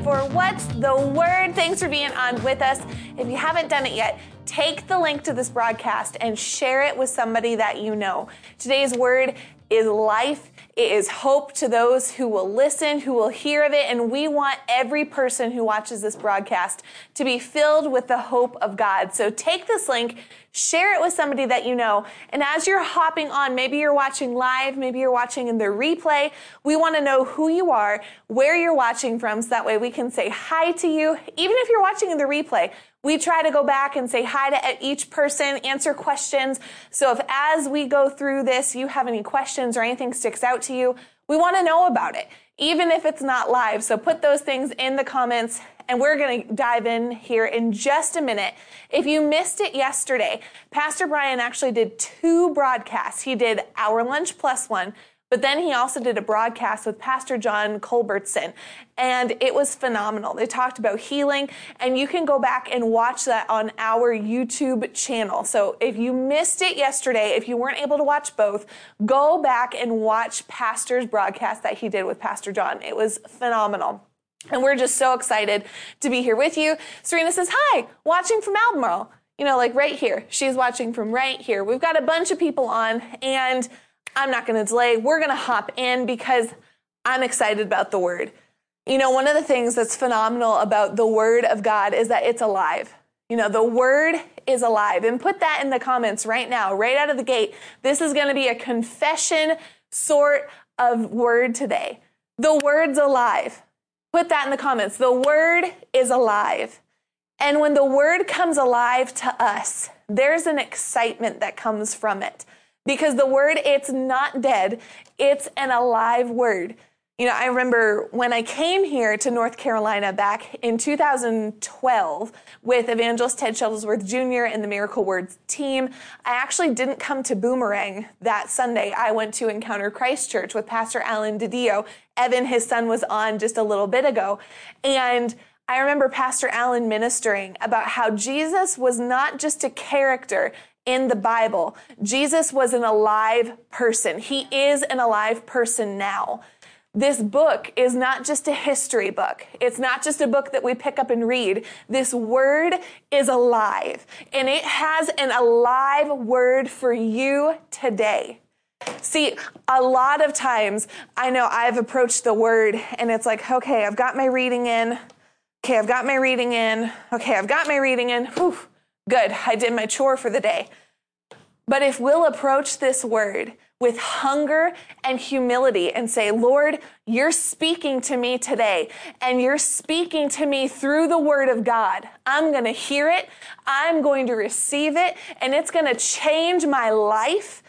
time for What's the Word? Thanks for being on with us. If you haven't done it yet, take the link to this broadcast and share it with somebody that you know. Today's word is life. It is hope to those who will listen, who will hear of it. And we want every person who watches this broadcast to be filled with the hope of God. So take this link, share it with somebody that you know. And as you're hopping on, maybe you're watching live, maybe you're watching in the replay, we want to know who you are, where you're watching from, so that way we can say hi to you. Even if you're watching in the replay, we try to go back and say hi to each person, answer questions. So if as we go through this, you have any questions or anything sticks out to you, we want to know about it, even if it's not live. So put those things in the comments and we're going to dive in here in just a minute. If you missed it yesterday, Pastor Brian actually did two broadcasts. He did Our Lunch Plus one, but then he also did a broadcast with Pastor John Culbertson, and it was phenomenal. They talked about healing, and you can go back and watch that on our YouTube channel. So if you missed it yesterday, if you weren't able to watch both, go back and watch Pastor's broadcast that he did with Pastor John. It was phenomenal. And we're just so excited to be here with you. Serena says, Hi, watching from Albemarle. You know, like right here. She's watching from right here. We've got a bunch of people on, and I'm not going to delay. We're going to hop in because I'm excited about the word. You know, one of the things that's phenomenal about the word of God is that it's alive. You know, the word is alive. And put that in the comments right now, right out of the gate. This is going to be a confession sort of word today. The word's alive. Put that in the comments. The word is alive. And when the word comes alive to us, there's an excitement that comes from it because the word it's not dead it's an alive word. You know i remember when i came here to north carolina back in 2012 with evangelist ted shuttlesworth jr and the miracle words team i actually didn't come to boomerang that sunday. I went to encounter christ church with pastor alan didio. Evan his son was on just a little bit ago. And I remember Pastor Allen ministering about how Jesus was not just a character in the Bible. Jesus was an alive person. He is an alive person now. This book is not just a history book. It's not just a book that we pick up and read. This word is alive and it has an alive word for you today. See, a lot of times I know I've approached the word and it's like, okay, I've got my reading in. Okay, I've got my reading in. Okay, I've got my reading in. Whew, good. I did my chore for the day. But if we'll approach this word with hunger and humility and say, Lord, you're speaking to me today and you're speaking to me through the word of God. I'm going to hear it. I'm going to receive it and it's going to change my life.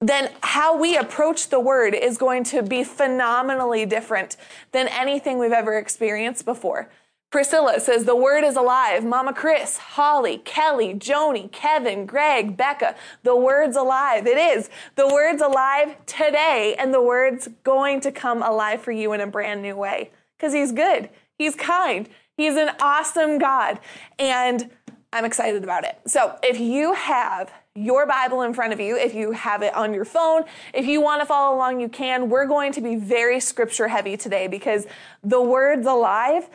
Then how we approach the word is going to be phenomenally different than anything we've ever experienced before. Priscilla says the word is alive. Mama Chris, Holly, Kelly, Joni, Kevin, Greg, Becca, the word's alive. It is. The word's alive today, and the word's going to come alive for you in a brand new way. Because he's good, he's kind, he's an awesome God, and I'm excited about it. So if you have your Bible in front of you, if you have it on your phone, if you want to follow along, you can. We're going to be very scripture heavy today because the word's alive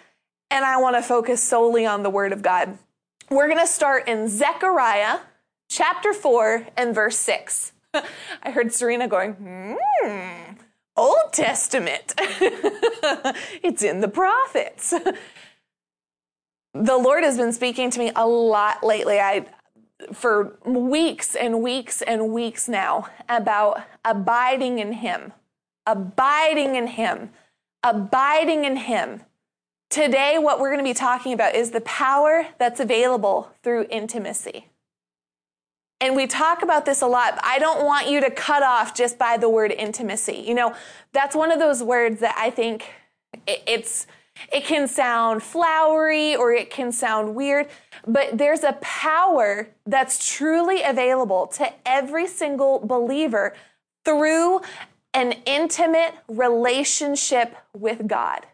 and I want to focus solely on the Word of God. We're going to start in Zechariah chapter 4 and verse 6. I heard Serena going, hmm, Old Testament. it's in the prophets. the Lord has been speaking to me a lot lately. I for weeks and weeks and weeks now about abiding in him. Abiding in him. Abiding in him. Today, what we're going to be talking about is the power that's available through intimacy. And we talk about this a lot. I don't want you to cut off just by the word intimacy. You know, that's one of those words that I think it's it can sound flowery or it can sound weird, but there's a power that's truly available to every single believer through an intimate relationship with God.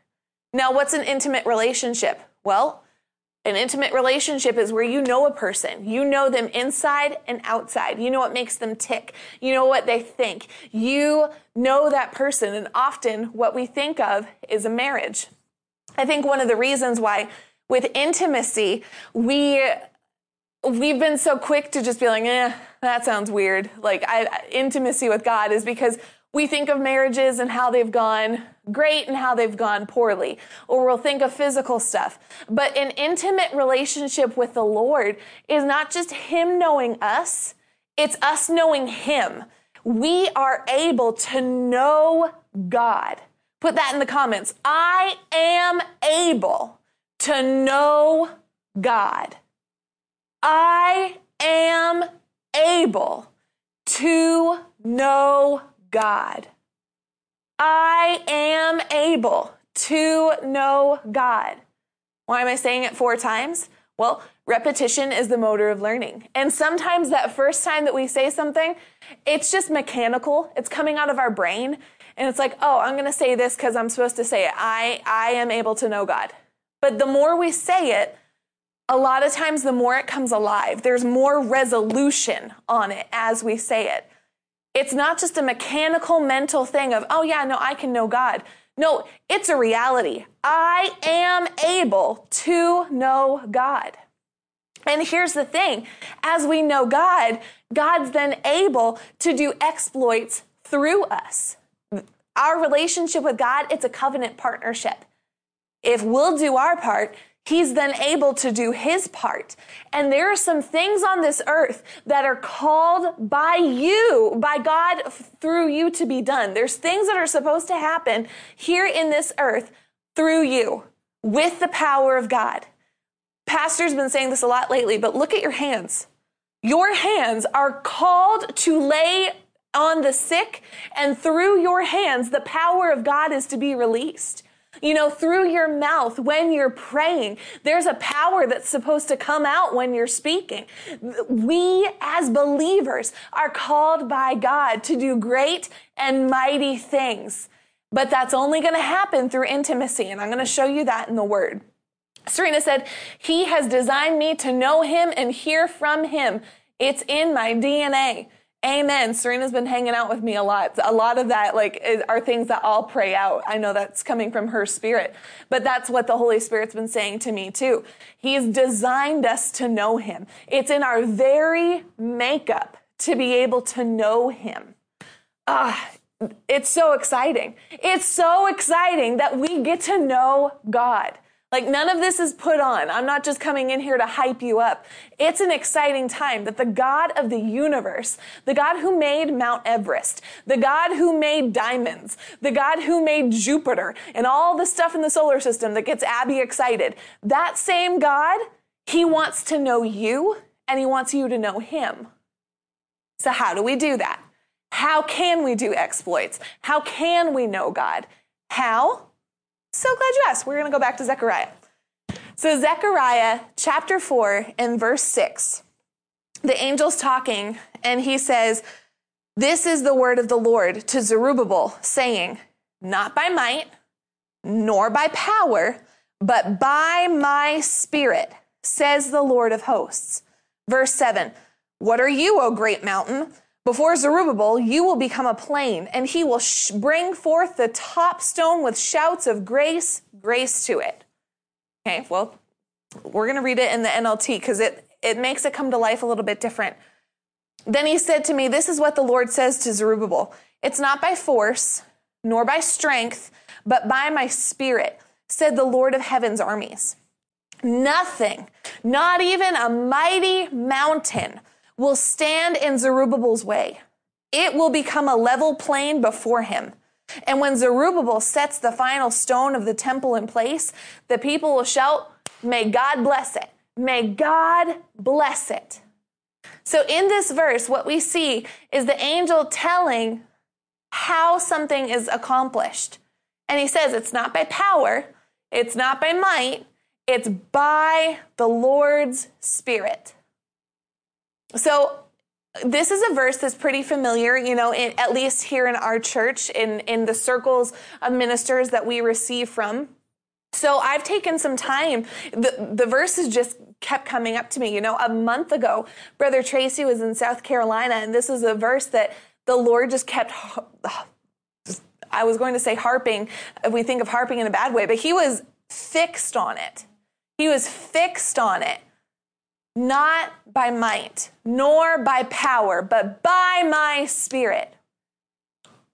Now, what's an intimate relationship? Well, an intimate relationship is where you know a person. You know them inside and outside. You know what makes them tick. You know what they think. You know that person. And often what we think of is a marriage. I think one of the reasons why with intimacy, we we've been so quick to just be like, eh, that sounds weird. Like I, intimacy with God is because we think of marriages and how they've gone great and how they've gone poorly, or we'll think of physical stuff. But an intimate relationship with the Lord is not just Him knowing us, it's us knowing Him. We are able to know God. Put that in the comments. I am able to know God. I am able to know God. I am able to know God. Why am I saying it four times? Well, repetition is the motor of learning. And sometimes that first time that we say something, it's just mechanical. It's coming out of our brain. And it's like, oh, I'm going to say this because I'm supposed to say it. I, I am able to know God. But the more we say it, a lot of times the more it comes alive. There's more resolution on it as we say it. It's not just a mechanical mental thing of, oh, yeah, no, I can know God. No, it's a reality. I am able to know God. And here's the thing as we know God, God's then able to do exploits through us. Our relationship with God, it's a covenant partnership. If we'll do our part, he's then able to do his part. And there are some things on this earth that are called by you, by God through you to be done. There's things that are supposed to happen here in this earth through you with the power of God. Pastor's been saying this a lot lately, but look at your hands. Your hands are called to lay on the sick, and through your hands, the power of God is to be released. You know, through your mouth when you're praying, there's a power that's supposed to come out when you're speaking. We as believers are called by God to do great and mighty things. But that's only going to happen through intimacy. And I'm going to show you that in the word. Serena said, He has designed me to know Him and hear from Him. It's in my DNA. Amen. Serena's been hanging out with me a lot. A lot of that, like, is, are things that I'll pray out. I know that's coming from her spirit, but that's what the Holy Spirit's been saying to me too. He's designed us to know Him. It's in our very makeup to be able to know Him. Ah, it's so exciting. It's so exciting that we get to know God. Like none of this is put on. I'm not just coming in here to hype you up. It's an exciting time that the God of the universe, the God who made Mount Everest, the God who made diamonds, the God who made Jupiter and all the stuff in the solar system that gets Abby excited, that same God, he wants to know you and he wants you to know him. So how do we do that? How can we do exploits? How can we know God? How? So glad you asked. We're going to go back to Zechariah. So, Zechariah chapter 4 and verse 6, the angel's talking, and he says, This is the word of the Lord to Zerubbabel, saying, Not by might, nor by power, but by my spirit, says the Lord of hosts. Verse 7 What are you, O great mountain? Before Zerubbabel, you will become a plain, and he will sh- bring forth the top stone with shouts of grace, grace to it. Okay, well, we're going to read it in the NLT because it, it makes it come to life a little bit different. Then he said to me, This is what the Lord says to Zerubbabel It's not by force, nor by strength, but by my spirit, said the Lord of heaven's armies. Nothing, not even a mighty mountain, will stand in Zerubbabel's way. It will become a level plain before him. And when Zerubbabel sets the final stone of the temple in place, the people will shout, May God bless it. May God bless it. So in this verse, what we see is the angel telling how something is accomplished. And he says it's not by power, it's not by might, it's by the Lord's Spirit. So this is a verse that's pretty familiar, you know, in, at least here in our church, in, in the circles of ministers that we receive from. So I've taken some time. The, the verses just kept coming up to me. You know, a month ago, Brother Tracy was in South Carolina, and this is a verse that the Lord just kept. I was going to say harping. If we think of harping in a bad way, but he was fixed on it. He was fixed on it, not by might, nor by power, but by my spirit.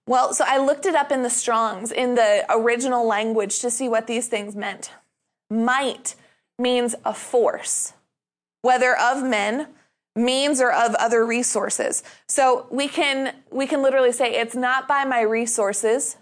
Well, so I looked it up in the Strongs, in the original language, to see what these things meant. Might means a force, whether of men, means, or of other resources. So we can, we can literally say, it's not by my resources,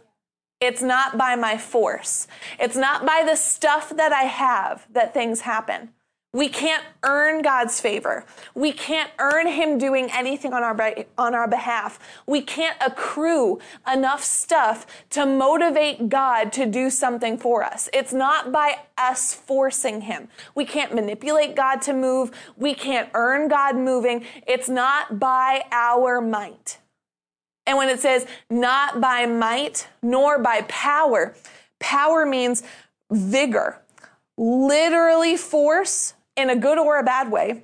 it's not by my force. It's not by the stuff that I have that things happen. We can't earn God's favor. We can't earn Him doing anything on our, on our behalf. We can't accrue enough stuff to motivate God to do something for us. It's not by us forcing Him. We can't manipulate God to move. We can't earn God moving. It's not by our might. And when it says not by might nor by power, power means vigor, literally force in a good or a bad way,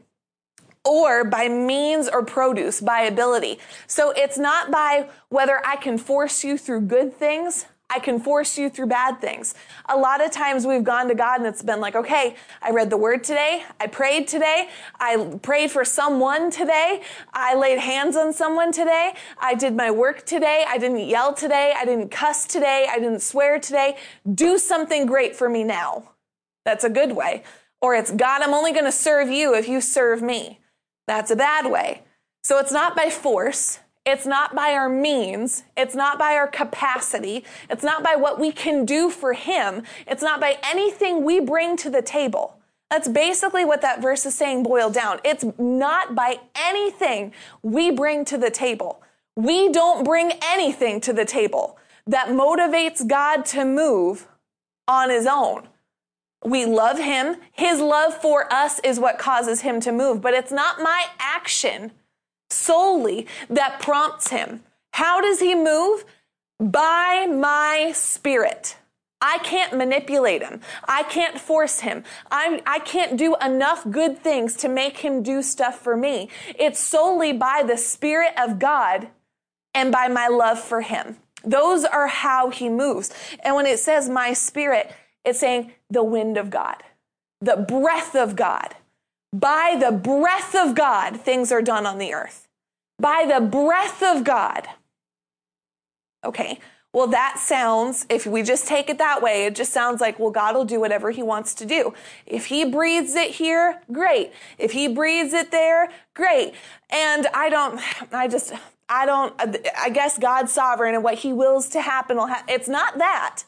or by means or produce, by ability. So it's not by whether I can force you through good things. I can force you through bad things. A lot of times we've gone to God and it's been like, okay, I read the word today. I prayed today. I prayed for someone today. I laid hands on someone today. I did my work today. I didn't yell today. I didn't cuss today. I didn't swear today. Do something great for me now. That's a good way. Or it's God, I'm only going to serve you if you serve me. That's a bad way. So it's not by force. It's not by our means. It's not by our capacity. It's not by what we can do for Him. It's not by anything we bring to the table. That's basically what that verse is saying boiled down. It's not by anything we bring to the table. We don't bring anything to the table that motivates God to move on His own. We love Him. His love for us is what causes Him to move, but it's not my action solely that prompts him. How does he move? By my spirit. I can't manipulate him. I can't force him. I'm, I can't do enough good things to make him do stuff for me. It's solely by the Spirit of God and by my love for him. Those are how he moves. And when it says my spirit, it's saying the wind of God, the breath of God. By the breath of God, things are done on the earth. By the breath of God. Okay, well, that sounds, if we just take it that way, it just sounds like, well, God will do whatever He wants to do. If He breathes it here, great. If He breathes it there, great. And I don't, I just, I don't, I guess God's sovereign and what He wills to happen will happen. It's not that.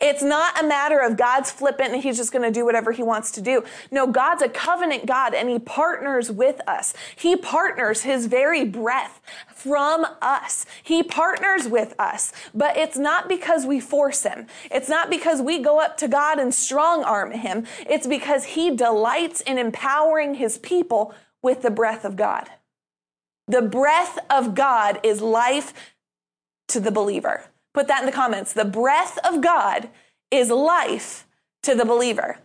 It's not a matter of God's flippant and he's just going to do whatever he wants to do. No, God's a covenant God and he partners with us. He partners his very breath from us. He partners with us, but it's not because we force him. It's not because we go up to God and strong arm him. It's because he delights in empowering his people with the breath of God. The breath of God is life to the believer. Put that in the comments. The breath of God is life to the believer.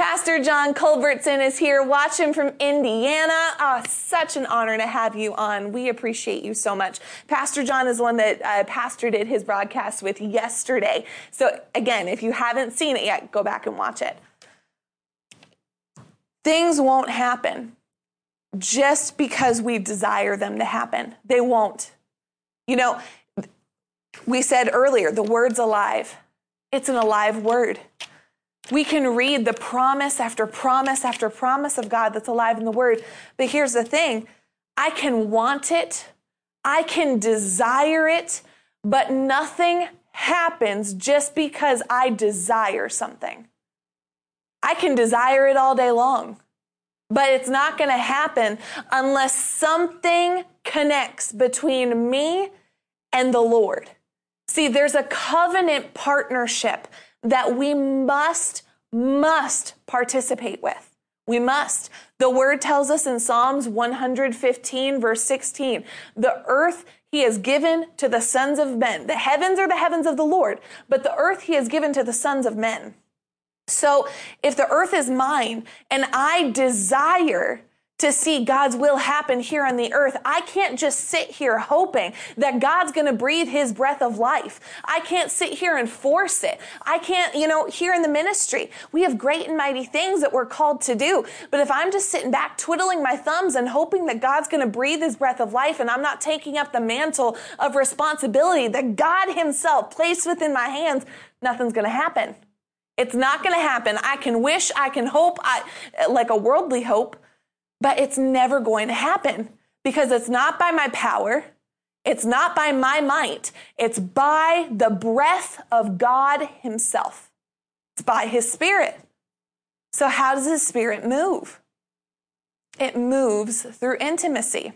Pastor John Culbertson is here watching from Indiana. Oh, such an honor to have you on. We appreciate you so much. Pastor John is one that uh, Pastor did his broadcast with yesterday. So, again, if you haven't seen it yet, go back and watch it. Things won't happen just because we desire them to happen. They won't. You know, we said earlier, the word's alive. It's an alive word. We can read the promise after promise after promise of God that's alive in the word. But here's the thing I can want it, I can desire it, but nothing happens just because I desire something. I can desire it all day long, but it's not going to happen unless something connects between me and the Lord. See, there's a covenant partnership that we must, must participate with. We must. The word tells us in Psalms 115, verse 16, the earth he has given to the sons of men. The heavens are the heavens of the Lord, but the earth he has given to the sons of men. So if the earth is mine and I desire to see God's will happen here on the earth. I can't just sit here hoping that God's going to breathe his breath of life. I can't sit here and force it. I can't, you know, here in the ministry, we have great and mighty things that we're called to do. But if I'm just sitting back twiddling my thumbs and hoping that God's going to breathe his breath of life and I'm not taking up the mantle of responsibility that God himself placed within my hands, nothing's going to happen. It's not going to happen. I can wish, I can hope, I, like a worldly hope, but it's never going to happen because it's not by my power. It's not by my might. It's by the breath of God Himself. It's by His Spirit. So, how does His Spirit move? It moves through intimacy.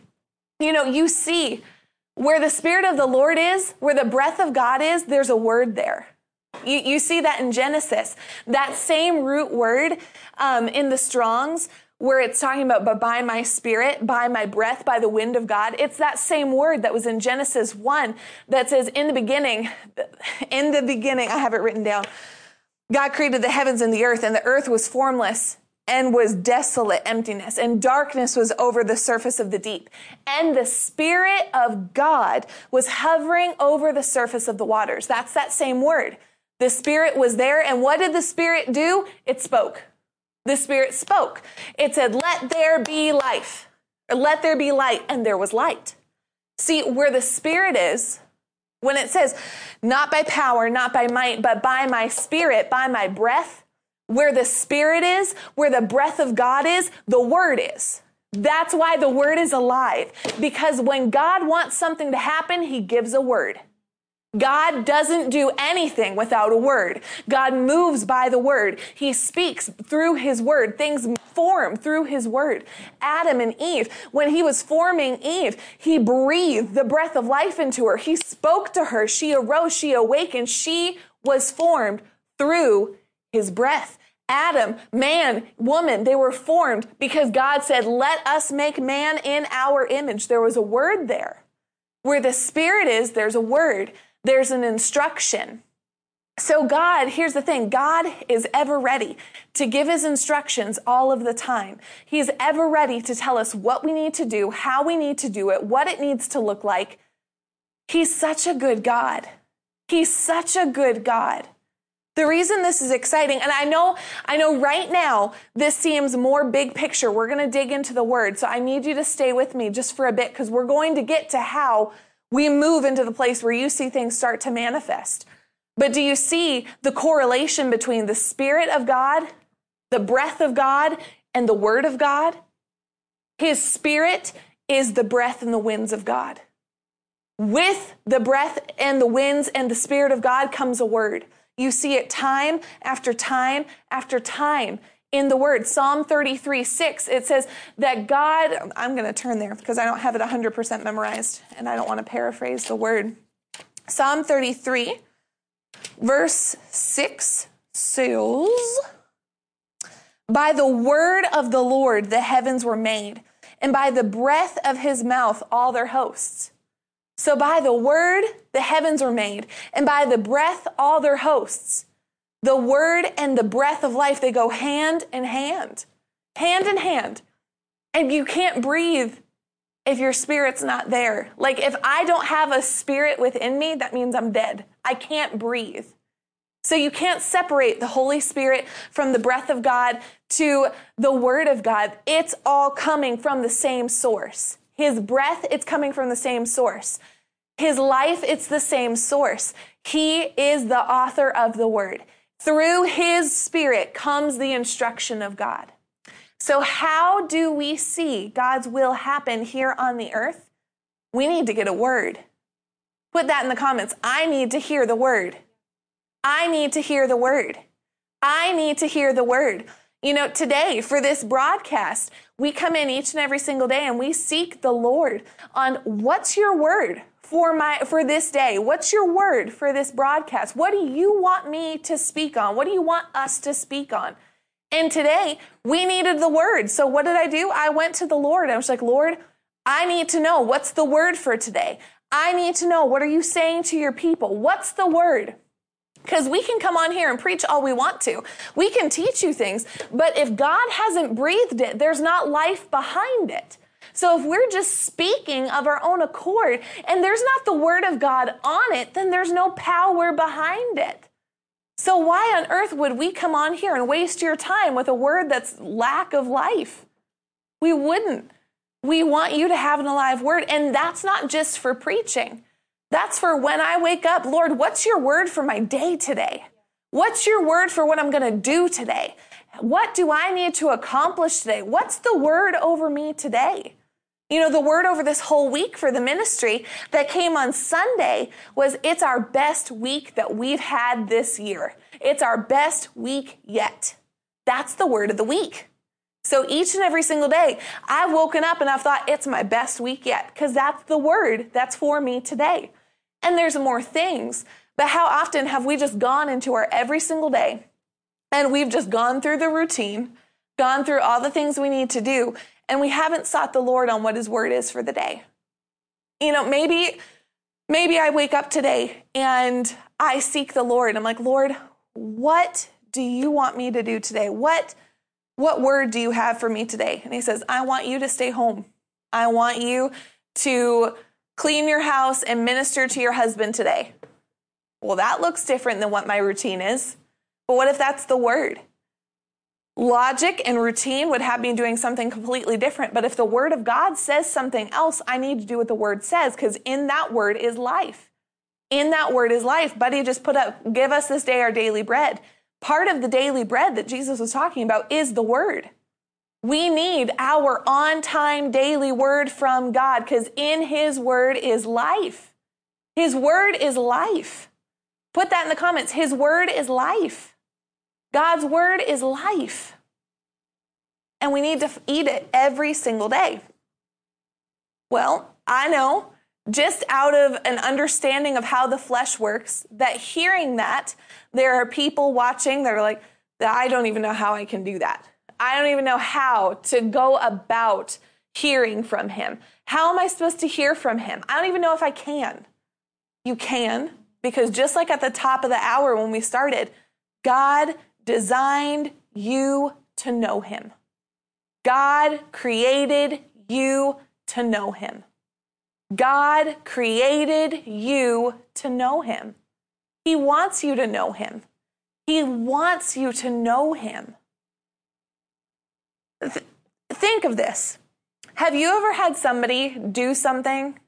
You know, you see where the Spirit of the Lord is, where the breath of God is, there's a word there. You, you see that in Genesis. That same root word um, in the Strongs where it's talking about, but by my spirit, by my breath, by the wind of God. It's that same word that was in Genesis 1 that says, in the beginning, in the beginning, I have it written down. God created the heavens and the earth, and the earth was formless and was desolate emptiness, and darkness was over the surface of the deep. And the Spirit of God was hovering over the surface of the waters. That's that same word. The Spirit was there, and what did the Spirit do? It spoke the Spirit spoke. It said, Let there be life, or let there be light, and there was light. See, where the Spirit is, when it says, not by power, not by might, but by my Spirit, by my breath, where the Spirit is, where the breath of God is, the Word is. That's why the Word is alive. Because when God wants something to happen, He gives a word. God doesn't do anything without a word. God moves by the word. He speaks through his word. Things form through his word. Adam and Eve, when he was forming Eve, he breathed the breath of life into her. He spoke to her. She arose. She awakened. She was formed through his breath. Adam, man, woman, they were formed because God said, let us make man in our image. There was a word there. Where the spirit is, there's a word there's an instruction. So, God, here's the thing God is ever ready to give his instructions all of the time. He's ever ready to tell us what we need to do, how we need to do it, what it needs to look like. He's such a good God. He's such a good God. The reason this is exciting, and I know, I know right now this seems more big picture. We're going to dig into the word. So I need you to stay with me just for a bit because we're going to get to how we move into the place where you see things start to manifest. But do you see the correlation between the Spirit of God, the breath of God, and the Word of God? His Spirit is the breath and the winds of God. With the breath and the winds and the Spirit of God comes a word. You see it time after time after time in the word. Psalm 33 6, it says that God, I'm going to turn there because I don't have it 100% memorized and I don't want to paraphrase the word. Psalm 33, verse 6 says, By the word of the Lord the heavens were made, and by the breath of his mouth all their hosts. So by the word the heavens were made, and by the breath all their hosts. The word and the breath of life, they go hand in hand, hand in hand. And you can't breathe if your spirit's not there. Like if I don't have a spirit within me, that means I'm dead. I can't breathe. So you can't separate the Holy Spirit from the breath of God to the Word of God. It's all coming from the same source. His breath, it's coming from the same source. His life, it's the same source. He is the author of the Word. Through his spirit comes the instruction of God. So, how do we see God's will happen here on the earth? We need to get a word. Put that in the comments. I need to hear the word. I need to hear the word. I need to hear the word. You know, today for this broadcast, we come in each and every single day and we seek the Lord on what's your word? For my for this day? What's your word for this broadcast? What do you want me to speak on? What do you want us to speak on? And today we needed the word. So what did i do? I went to the lord. I was like lord i need to know what's the word for today. I need to know what are you saying to your people? What's the word? Because we can come on here and preach all we want to. We can teach you things, but if God hasn't breathed it, there's not life behind it. So if we're just speaking of our own accord and there's not the word of God on it, then there's no power behind it. So why on earth would we come on here and waste your time with a word that's lack of life? We wouldn't. We want you to have an alive word. And that's not just for preaching. That's for when I wake up. Lord, what's your word for my day today? What's your word for what I'm going to do today? What do I need to accomplish today? What's the word over me today? You know, the word over this whole week for the ministry that came on Sunday was it's our best week that we've had this year. It's our best week yet. That's the word of the week. So each and every single day, I've woken up and I've thought it's my best week yet because that's the word that's for me today. And there's more things, but how often have we just gone into our every single day and we've just gone through the routine, gone through all the things we need to do, and we haven't sought the Lord on what his word is for the day? You know, maybe maybe I wake up today and I seek the Lord. I'm like, "Lord, what do you want me to do today? What what word do you have for me today? And he says, I want you to stay home. I want you to clean your house and minister to your husband today. Well, that looks different than what my routine is. But what if that's the word? Logic and routine would have me doing something completely different. But if the word of God says something else, I need to do what the word says because in that word is life. In that word is life. Buddy just put up, give us this day our daily bread part of the daily bread that Jesus was talking about is the word. We need our on time daily word from God because in his word is life. His word is life. Put that in the comments. His word is life. God's word is life. And we need to eat it every single day. Well, I know just out of an understanding of how the flesh works, that hearing that, there are people watching that are like, I don't even know how I can do that. I don't even know how to go about hearing from him. How am I supposed to hear from him? I don't even know if I can. You can, because just like at the top of the hour when we started, God designed you to know him. God created you to know him. God created you to know Him. He wants you to know Him. He wants you to know Him. Th- think of this. Have you ever had somebody do something?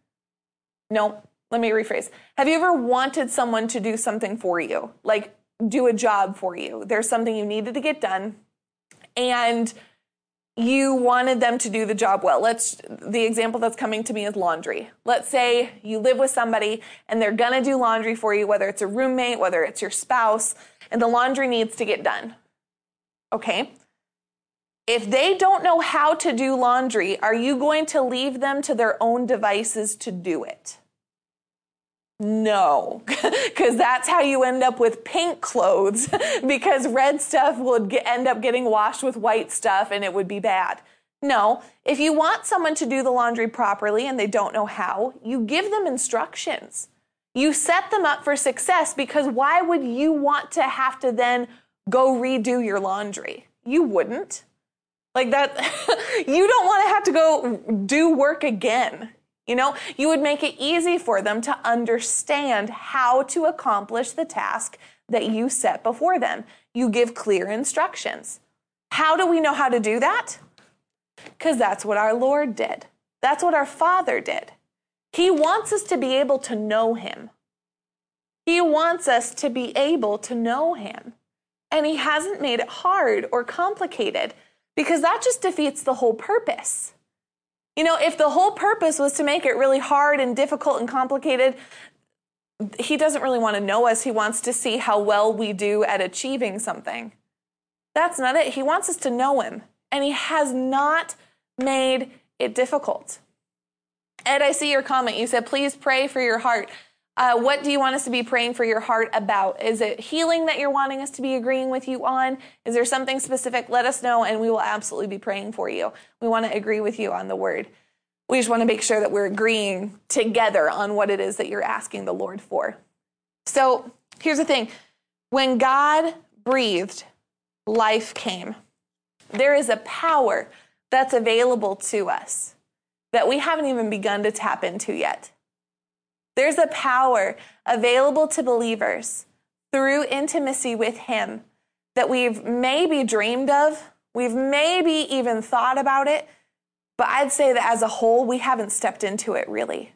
No, let me rephrase. Have you ever wanted someone to do something for you? Like do a job for you? There's something you needed to get done and you wanted them to do the job well. Let's the example that's coming to me is laundry. Let's say you live with somebody and they're going to do laundry for you whether it's a roommate, whether it's your spouse, and the laundry needs to get done. Okay? If they don't know how to do laundry, are you going to leave them to their own devices to do it? No, because that's how you end up with pink clothes because red stuff would get, end up getting washed with white stuff and it would be bad. No, if you want someone to do the laundry properly and they don't know how, you give them instructions. You set them up for success because why would you want to have to then go redo your laundry? You wouldn't. Like that, you don't want to have to go do work again. You know, you would make it easy for them to understand how to accomplish the task that you set before them. You give clear instructions. How do we know how to do that? Because that's what our Lord did. That's what our Father did. He wants us to be able to know Him. He wants us to be able to know Him. And He hasn't made it hard or complicated because that just defeats the whole purpose. You know, if the whole purpose was to make it really hard and difficult and complicated, he doesn't really want to know us. He wants to see how well we do at achieving something. That's not it. He wants us to know him, and he has not made it difficult. Ed, I see your comment. You said, please pray for your heart. Uh, what do you want us to be praying for your heart about? Is it healing that you're wanting us to be agreeing with you on? Is there something specific? Let us know, and we will absolutely be praying for you. We want to agree with you on the word. We just want to make sure that we're agreeing together on what it is that you're asking the Lord for. So here's the thing When God breathed, life came. There is a power that's available to us that we haven't even begun to tap into yet. There's a power available to believers through intimacy with Him that we've maybe dreamed of, we've maybe even thought about it, but I'd say that as a whole, we haven't stepped into it really.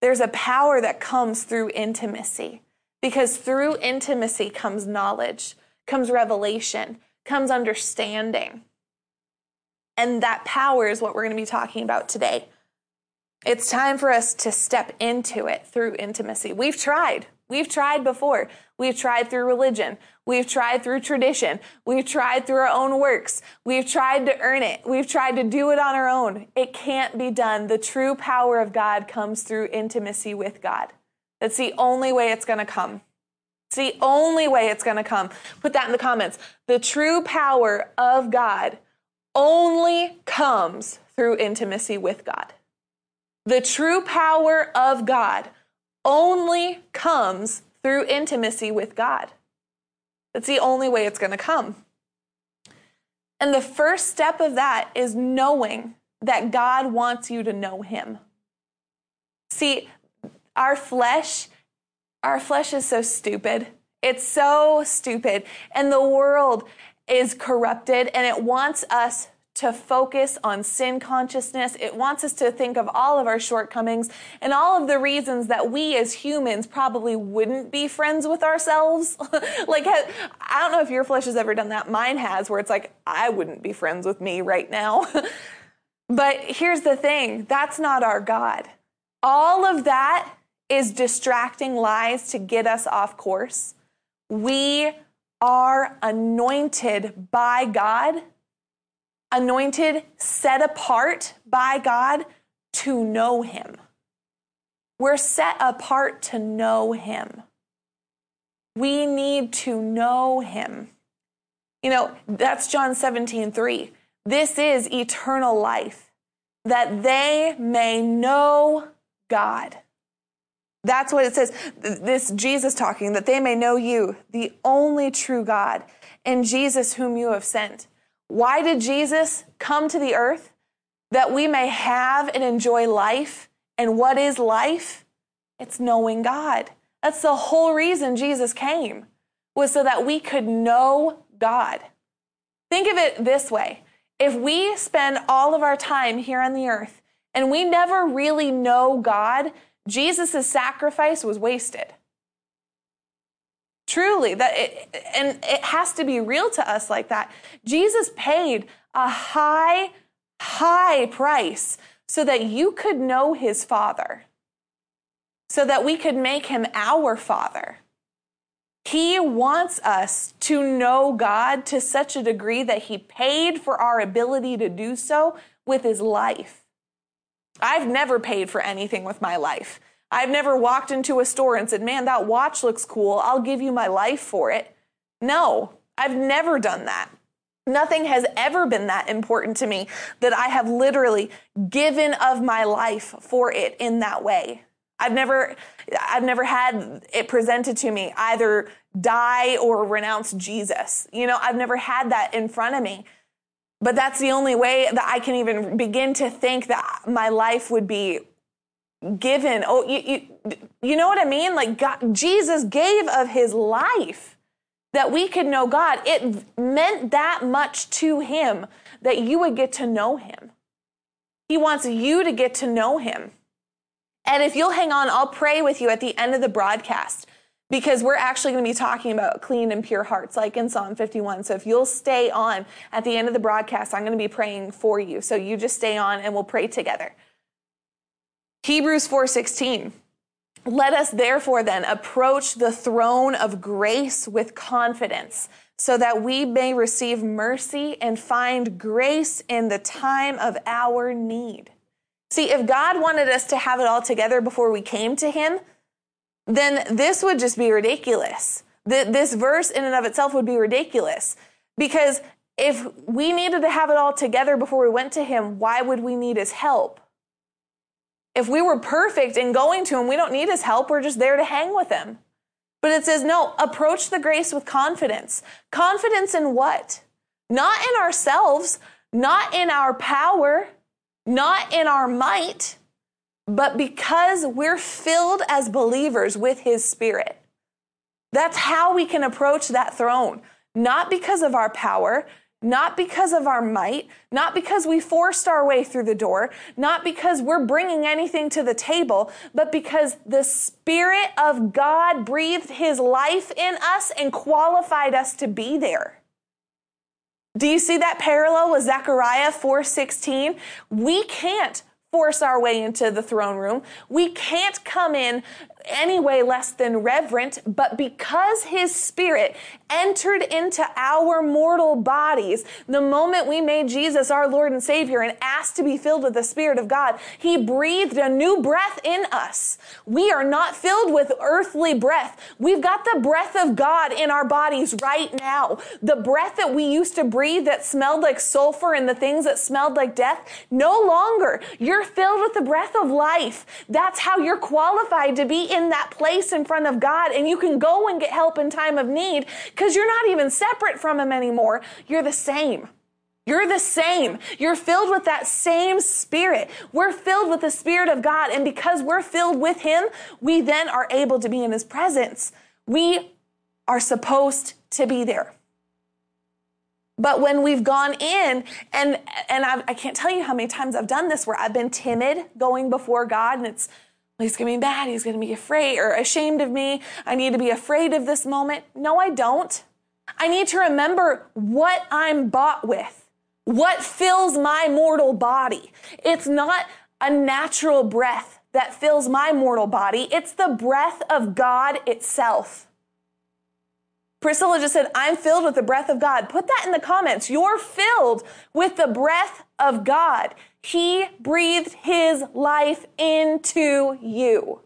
There's a power that comes through intimacy because through intimacy comes knowledge, comes revelation, comes understanding. And that power is what we're going to be talking about today. It's time for us to step into it through intimacy. We've tried. We've tried before. We've tried through religion. We've tried through tradition. We've tried through our own works. We've tried to earn it. We've tried to do it on our own. It can't be done. The true power of God comes through intimacy with God. That's the only way it's going to come. It's the only way it's going to come. Put that in the comments. The true power of God only comes through intimacy with God. The true power of God only comes through intimacy with God. That's the only way it's going to come. And the first step of that is knowing that God wants you to know Him. See, our flesh, our flesh is so stupid. It's so stupid. And the world is corrupted and it wants us to focus on sin consciousness. It wants us to think of all of our shortcomings and all of the reasons that we as humans probably wouldn't be friends with ourselves. like, I don't know if your flesh has ever done that. Mine has, where it's like, I wouldn't be friends with me right now. but here's the thing that's not our God. All of that is distracting lies to get us off course. We are anointed by God anointed, set apart by God to know Him. We're set apart to know Him. We need to know Him. You know, that's John 17, 3. This is eternal life, that they may know God. That's what it says. This Jesus talking, that they may know you, the only true God, and Jesus whom you have sent. Why did Jesus come to the earth? That we may have and enjoy life. And what is life? It's knowing God. That's the whole reason Jesus came, was so that we could know God. Think of it this way if we spend all of our time here on the earth and we never really know God, Jesus' sacrifice was wasted. Truly, that it, and it has to be real to us like that. Jesus paid a high, high price so that you could know his Father, so that we could make him our Father. He wants us to know God to such a degree that he paid for our ability to do so with his life. I've never paid for anything with my life. I've never walked into a store and said, man, that watch looks cool. I'll give you my life for it. No, I've never done that. Nothing has ever been that important to me that I have literally given of my life for it in that way. I've never, I've never had it presented to me either die or renounce Jesus. You know, I've never had that in front of me. But that's the only way that I can even begin to think that my life would be given. Oh, you, you, you know what I mean? Like God, Jesus gave of his life that we could know God. It meant that much to him that you would get to know him. He wants you to get to know him. And if you'll hang on, I'll pray with you at the end of the broadcast because we're actually going to be talking about clean and pure hearts, like in Psalm 51. So if you'll stay on at the end of the broadcast, I'm going to be praying for you. So you just stay on and we'll pray together. Hebrews 4:16 Let us therefore then approach the throne of grace with confidence so that we may receive mercy and find grace in the time of our need. See, if God wanted us to have it all together before we came to him, then this would just be ridiculous. This verse in and of itself would be ridiculous because if we needed to have it all together before we went to him, why would we need his help? If we were perfect in going to him, we don't need his help. We're just there to hang with him. But it says, no, approach the grace with confidence. Confidence in what? Not in ourselves, not in our power, not in our might, but because we're filled as believers with His Spirit. That's how we can approach that throne. Not because of our power, not because of our might, not because we forced our way through the door, not because we're bringing anything to the table, but because the Spirit of God breathed His life in us and qualified us to be there. Do you see that parallel with Zechariah 4:16? We can't force our way into the throne room. We can't come in any way less than reverent, but because his spirit entered into our mortal bodies, the moment we made Jesus our Lord and Savior and asked to be filled with the Spirit of God, he breathed a new breath in us. We are not filled with earthly breath. We've got the breath of God in our bodies right now. The breath that we used to breathe that smelled like sulfur and the things that smelled like death, no longer. You're filled with the breath of life. That's how you're qualified to be in that place in front of God and you can go and get help in time of need because you're not even separate from Him anymore. You're the same. You're the same. You're filled with that same spirit. We're filled with the spirit of God. And because we're filled with Him, we then are able to be in His presence. We are supposed to be there. But when we've gone in, and and I've, I can not tell you how many times I've done this, where I've been timid going before God, and it's He's going to be mad. He's going to be afraid or ashamed of me. I need to be afraid of this moment. No, I don't. I need to remember what I'm bought with, what fills my mortal body. It's not a natural breath that fills my mortal body, it's the breath of God itself. Priscilla just said, I'm filled with the breath of God. Put that in the comments. You're filled with the breath of God. He breathed his life into you.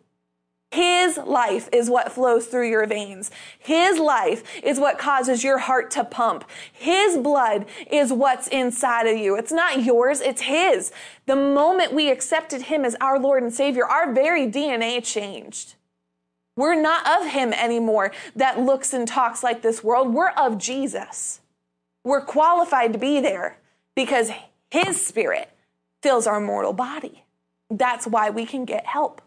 His life is what flows through your veins. His life is what causes your heart to pump. His blood is what's inside of you. It's not yours, it's His. The moment we accepted Him as our Lord and Savior, our very DNA changed. We're not of him anymore that looks and talks like this world. We're of Jesus. We're qualified to be there because his spirit fills our mortal body. That's why we can get help.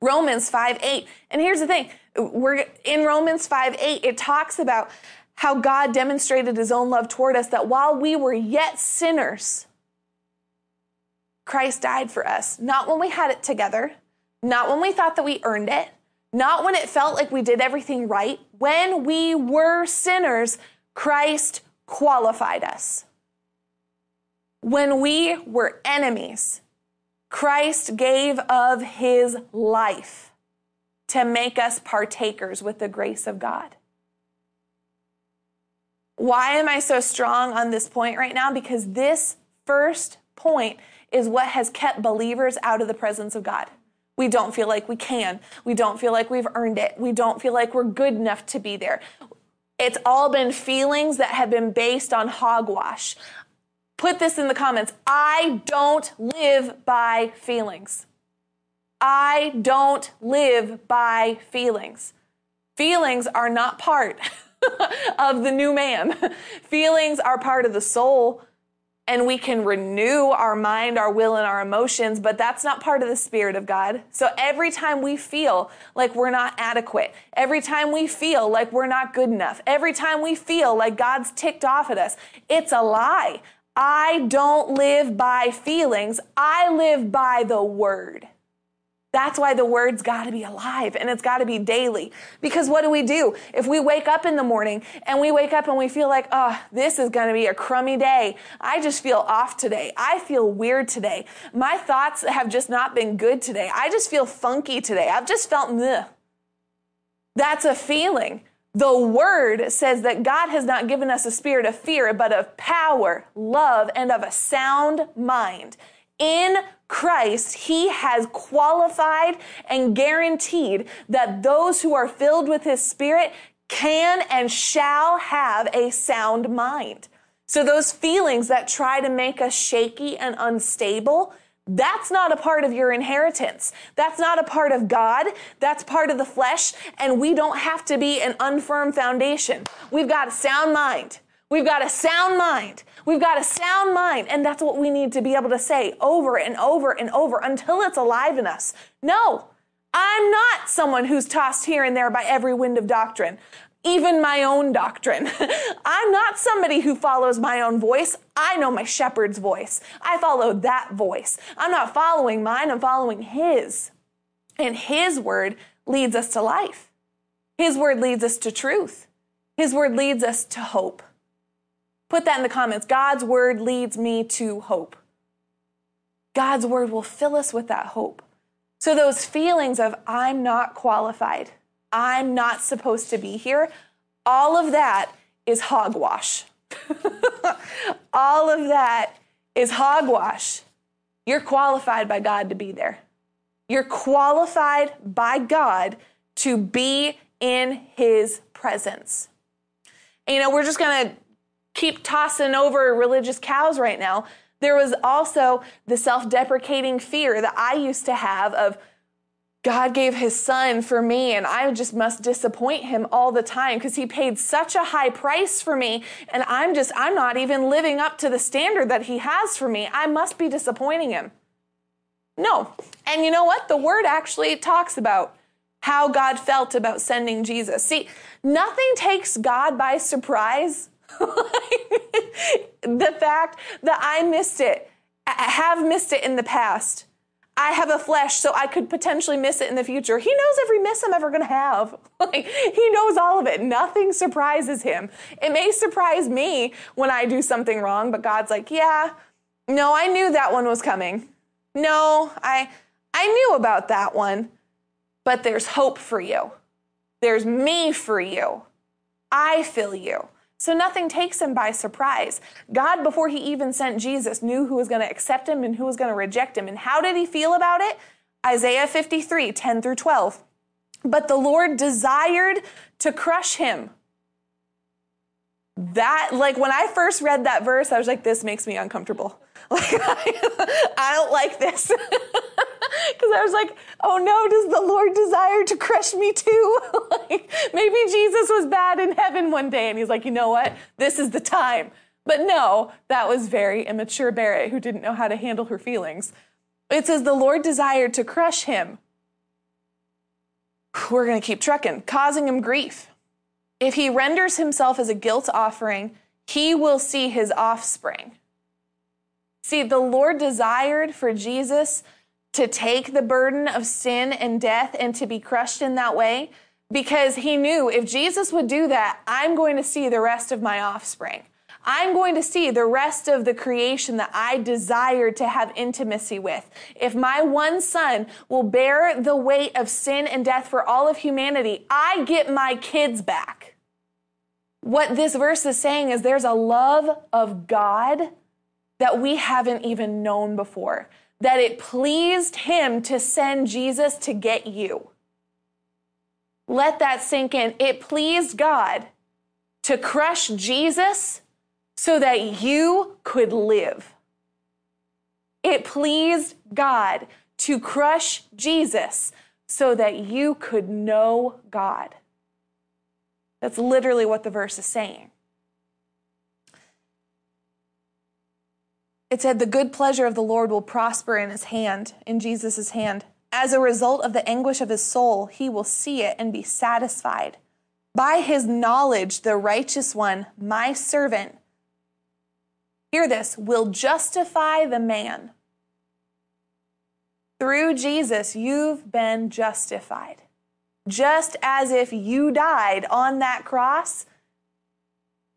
Romans 5 8. And here's the thing we're in Romans 5 8, it talks about how God demonstrated his own love toward us that while we were yet sinners, Christ died for us. Not when we had it together, not when we thought that we earned it, not when it felt like we did everything right. When we were sinners, Christ qualified us. When we were enemies, Christ gave of his life to make us partakers with the grace of God. Why am I so strong on this point right now? Because this first point is what has kept believers out of the presence of God. We don't feel like we can. We don't feel like we've earned it. We don't feel like we're good enough to be there. It's all been feelings that have been based on hogwash. Put this in the comments. I don't live by feelings. I don't live by feelings. Feelings are not part of the new man. Feelings are part of the soul and we can renew our mind, our will, and our emotions, but that's not part of the Spirit of God. So every time we feel like we're not adequate, every time we feel like we're not good enough, every time we feel like God's ticked off at us, it's a lie. I don't live by feelings, I live by the Word. That's why the word's got to be alive and it's got to be daily. Because what do we do? If we wake up in the morning and we wake up and we feel like, oh, this is going to be a crummy day. I just feel off today. I feel weird today. My thoughts have just not been good today. I just feel funky today. I've just felt meh. That's a feeling. The word says that God has not given us a spirit of fear, but of power, love, and of a sound mind. In Christ, he has qualified and guaranteed that those who are filled with his spirit can and shall have a sound mind. So those feelings that try to make us shaky and unstable, That's not a part of your inheritance. That's not a part of God. That's part of the flesh. And we don't have to be an unfirm foundation. We've got a sound mind. We've got a sound mind. We've got a sound mind. And that's what we need to be able to say over and over and over until it's alive in us. No, I'm not someone who's tossed here and there by every wind of doctrine even my own doctrine. I'm not somebody who follows my own voice. I know my shepherd's voice. I follow that voice. I'm not following mine, I'm following his. And his word leads us to life. His word leads us to truth. His word leads us to hope. Put that in the comments. God's word leads me to hope. God's word will fill us with that hope. So, those feelings of, I'm not qualified, I'm not supposed to be here. All of that is hogwash. All of that is hogwash. You're qualified by God to be there. You're qualified by God to be in his presence. And, you know, we're just going to keep tossing over religious cows right now. There was also the self deprecating fear that I used to have of, God gave his son for me, and I just must disappoint him all the time because he paid such a high price for me, and I'm just, I'm not even living up to the standard that he has for me. I must be disappointing him. No. And you know what? The word actually talks about how God felt about sending Jesus. See, nothing takes God by surprise. the fact that I missed it, I have missed it in the past I have a flesh, so I could potentially miss it in the future. He knows every miss I'm ever going to have. Like, he knows all of it. Nothing surprises him. It may surprise me when I do something wrong, but God's like, yeah, no, I knew that one was coming. No, I, I knew about that one, but there's hope for you. There's me for you. I fill you. So nothing takes him by surprise. God, before he even sent Jesus, knew who was going to accept him and who was going to reject him. And how did he feel about it? Isaiah 53, 10 through 12. But the Lord desired to crush him. That, like, when I first read that verse, I was like, this makes me uncomfortable. Like, I, I don't like this. Because I was like, oh no, does the Lord desire to crush me too? like, maybe Jesus was bad in heaven one day and he's like, you know what? This is the time. But no, that was very immature Barrett who didn't know how to handle her feelings. It says, the Lord desired to crush him. We're going to keep trucking, causing him grief. If he renders himself as a guilt offering, he will see his offspring. See, the Lord desired for Jesus to take the burden of sin and death and to be crushed in that way because he knew if Jesus would do that, I'm going to see the rest of my offspring. I'm going to see the rest of the creation that I desire to have intimacy with. If my one son will bear the weight of sin and death for all of humanity, I get my kids back. What this verse is saying is there's a love of God that we haven't even known before. That it pleased him to send Jesus to get you. Let that sink in. It pleased God to crush Jesus so that you could live. It pleased God to crush Jesus so that you could know God. That's literally what the verse is saying. It said, The good pleasure of the Lord will prosper in his hand, in Jesus' hand. As a result of the anguish of his soul, he will see it and be satisfied. By his knowledge, the righteous one, my servant, hear this, will justify the man. Through Jesus, you've been justified. Just as if you died on that cross,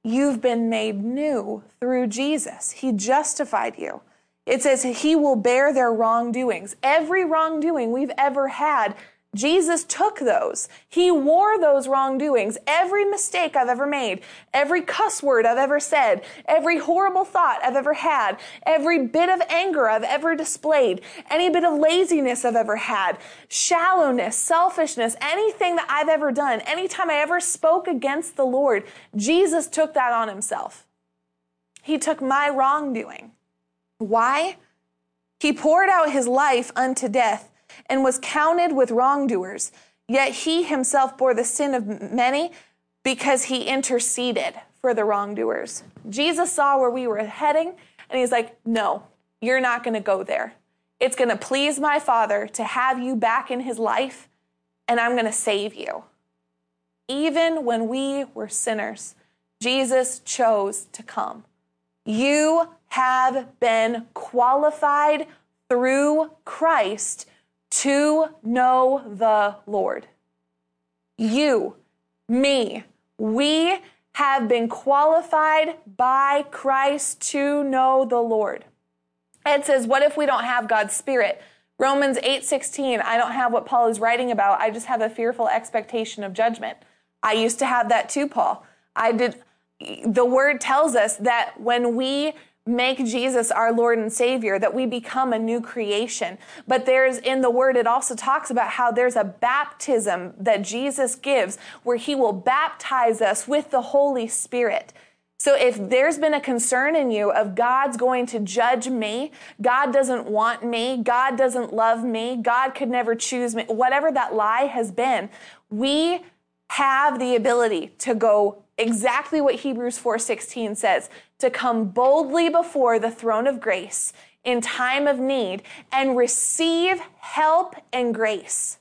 You've been made new through Jesus. He justified you. It says he will bear their wrongdoings. Every wrongdoing we've ever had Jesus took those. He wore those wrongdoings. Every mistake I've ever made, every cuss word I've ever said, every horrible thought I've ever had, every bit of anger I've ever displayed, any bit of laziness I've ever had, shallowness, selfishness, anything that I've ever done, anytime I ever spoke against the Lord, Jesus took that on himself. He took my wrongdoing. Why? He poured out his life unto death and was counted with wrongdoers. Yet he himself bore the sin of many because he interceded for the wrongdoers. Jesus saw where we were heading and he's like, No, you're not going to go there. It's going to please my Father to have you back in his life, and I'm going to save you. Even when we were sinners, Jesus chose to come. You have been qualified through Christ to know the Lord. You, me, we have been qualified by Christ to know the Lord. It says, What if we don't have God's Spirit? Romans 8:16, I don't have what Paul is writing about. I just have a fearful expectation of judgment. I used to have that too, Paul. I did the word tells us that when we make Jesus our Lord and Savior, that we become a new creation. But there's in the word, it also talks about how there's a baptism that Jesus gives where he will baptize us with the Holy Spirit. So if there's been a concern in you of God's going to judge me, God doesn't want me, God doesn't love me, God could never choose me, whatever that lie has been, we have the ability to go exactly what Hebrews 4:16 says, to come boldly before the throne of grace in time of need and receive help and grace.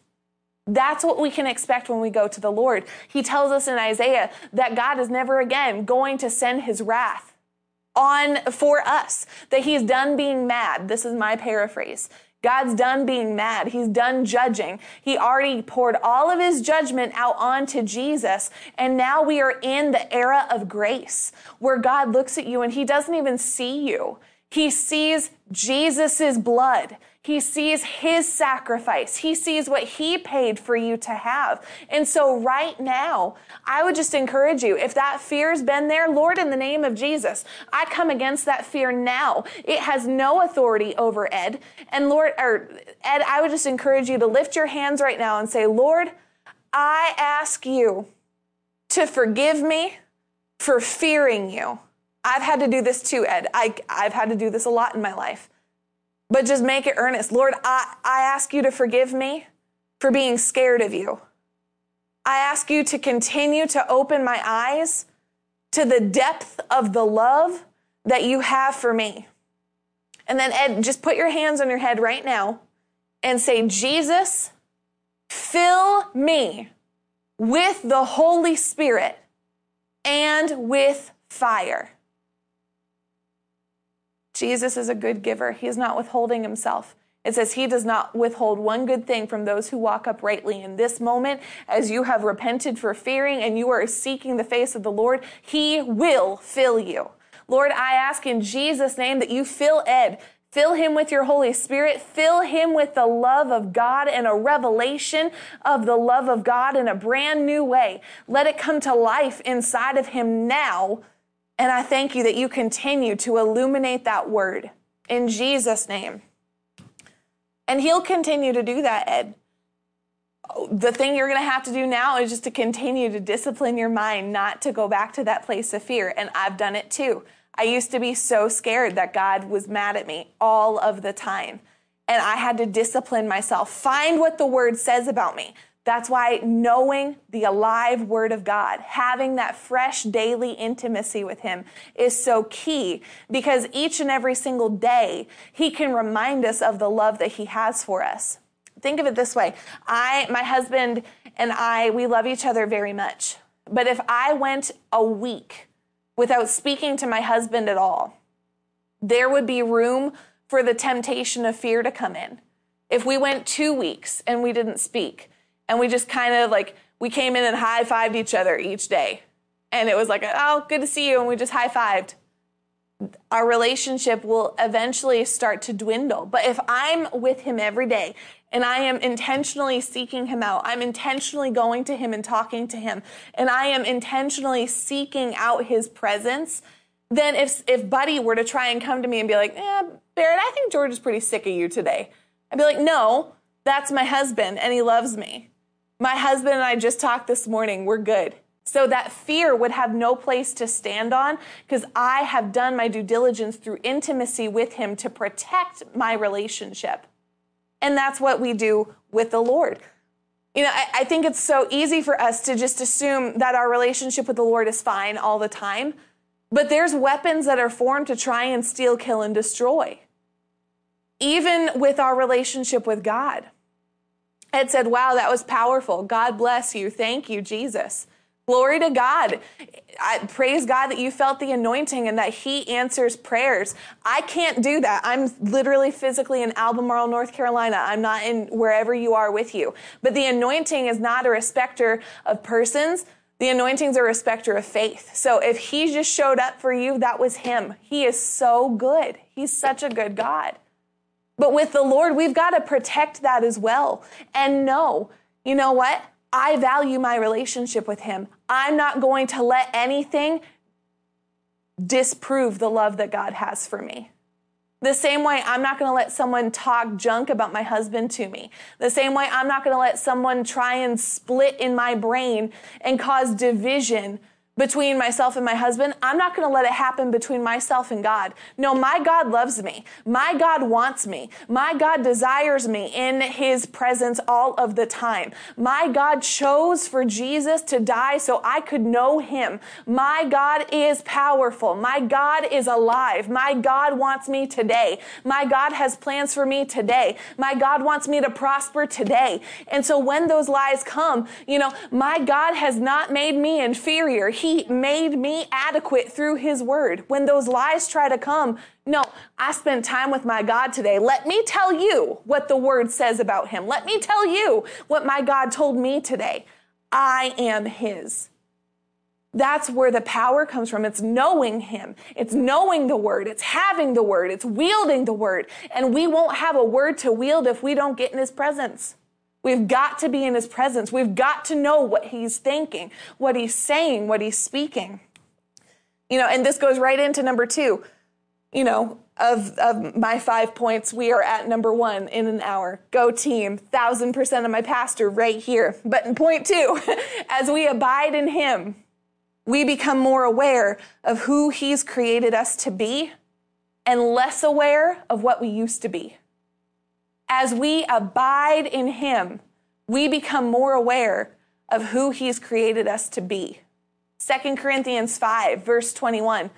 That's what we can expect when we go to the Lord. He tells us in Isaiah that God is never again going to send his wrath on for us, that he's done being mad. This is my paraphrase. God's done being mad. He's done judging. He already poured all of his judgment out onto Jesus. And now we are in the era of grace where God looks at you and he doesn't even see you. He sees Jesus' blood. He sees his sacrifice. He sees what he paid for you to have. And so right now, I would just encourage you, if that fear's been there, Lord, in the name of Jesus, I come against that fear now. It has no authority over Ed. And Lord, or Ed, I would just encourage you to lift your hands right now and say, Lord, I ask you to forgive me for fearing you. I've had to do this too, Ed. I, I've had to do this a lot in my life but just make it earnest. Lord, I, I ask you to forgive me for being scared of you. I ask you to continue to open my eyes to the depth of the love that you have for me. And then, Ed, just put your hands on your head right now and say, Jesus, fill me with the Holy Spirit and with fire. Jesus is a good giver. He is not withholding himself. It says he does not withhold one good thing from those who walk uprightly. In this moment, as you have repented for fearing and you are seeking the face of the Lord, he will fill you. Lord, I ask in Jesus' name that you fill Ed, Fill him with your Holy Spirit. Fill him with the love of God and a revelation of the love of God in a brand new way. Let it come to life inside of him now and I thank you that you continue to illuminate that word in Jesus' name. And He'll continue to do that, Ed. The thing you're going to have to do now is just to continue to discipline your mind not to go back to that place of fear. And I've done it too. I used to be so scared that God was mad at me all of the time. And I had to discipline myself, find what the word says about me. That's why knowing the alive Word of God, having that fresh daily intimacy with Him is so key because each and every single day, He can remind us of the love that He has for us. Think of it this way I, my husband, and I, we love each other very much. But if I went a week without speaking to my husband at all, there would be room for the temptation of fear to come in. If we went two weeks and we didn't speak, and we just kind of like we came in and high fived each other each day. And it was like, oh, good to see you. And we just high fived. Our relationship will eventually start to dwindle. But if I'm with him every day and I am intentionally seeking him out, I'm intentionally going to him and talking to him, and I am intentionally seeking out his presence, then if, if Buddy were to try and come to me and be like, eh, Barrett, I think George is pretty sick of you today, I'd be like, no, that's my husband and he loves me. My husband and I just talked this morning. We're good. so that fear would have no place to stand on because I have done my due diligence through intimacy with Him to protect my relationship. And that's what we do with the Lord. You know, I, I, think it's so easy for us to just assume that our relationship with the Lord is fine all the time. But there's weapons that are formed to try and steal, kill, and destroy. Even with our relationship with God. Ed said, Wow, that was powerful. God bless you. Thank you, Jesus. Glory to God. I praise God that you felt the anointing and that He answers prayers. I can't do that. I'm literally physically in Albemarle, North Carolina. I'm not in wherever you are with you. But the anointing is not a respecter of persons. The anointing's a respecter of faith. So if He just showed up for you, that was Him. He is so good. He's such a good God. But with the Lord, we've got to protect that as well and know, you know what? I value my relationship with him. I'm not going to let anything disprove the love that God has for me. The same way I'm not going to let someone talk junk about my husband to me. The same way I'm not going to let someone try and split in my brain and cause division between myself and my husband, I'm not going to let it happen between myself and God. No, my God loves me. My God wants me. My God desires me in his presence all of the time. My God chose for Jesus to die so I could know him. My God is powerful. My God is alive. My God wants me today. My God has plans for me today. My God wants me to prosper today. And so when those lies come, you know, my God has not made me inferior. He made me adequate through His word. When those lies try to come, no, I spent time with my God today. Let me tell you what the word says about Him. Let me tell you what my God told me today. I am His. That's where the power comes from. It's knowing Him. It's knowing the Word. It's having the Word. It's wielding the Word. And we won't have a word to wield if we don't get in His presence. We've got to be in his presence. We've got to know what he's thinking, what he's saying, what he's speaking. You know, and this goes right into number two. You know, of, of my five points, we are at number one in an hour. Go team, thousand percent of my pastor right here. But in point two, as we abide in him, we become more aware of who he's created us to be and less aware of what we used to be as we abide in Him, we become more aware of who He's created us to be. 2 Corinthians 5, verse 21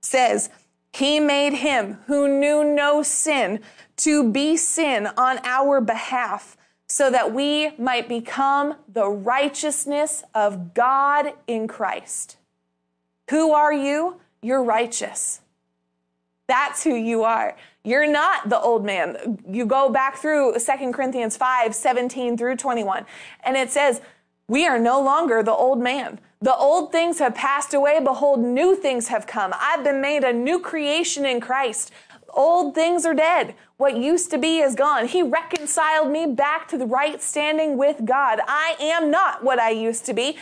says, He made Him who knew no sin to be sin on our behalf, so that we might become the righteousness of God in Christ. Who are you? You're righteous. That's who you are. You're not the old man. You go back through 2 Corinthians 5, 17 through 21, and it says, We are no longer the old man. The old things have passed away. Behold, new things have come. I've been made a new creation in Christ. Old things are dead. What used to be is gone. He reconciled me back to the right standing with God. I am not what I used to be.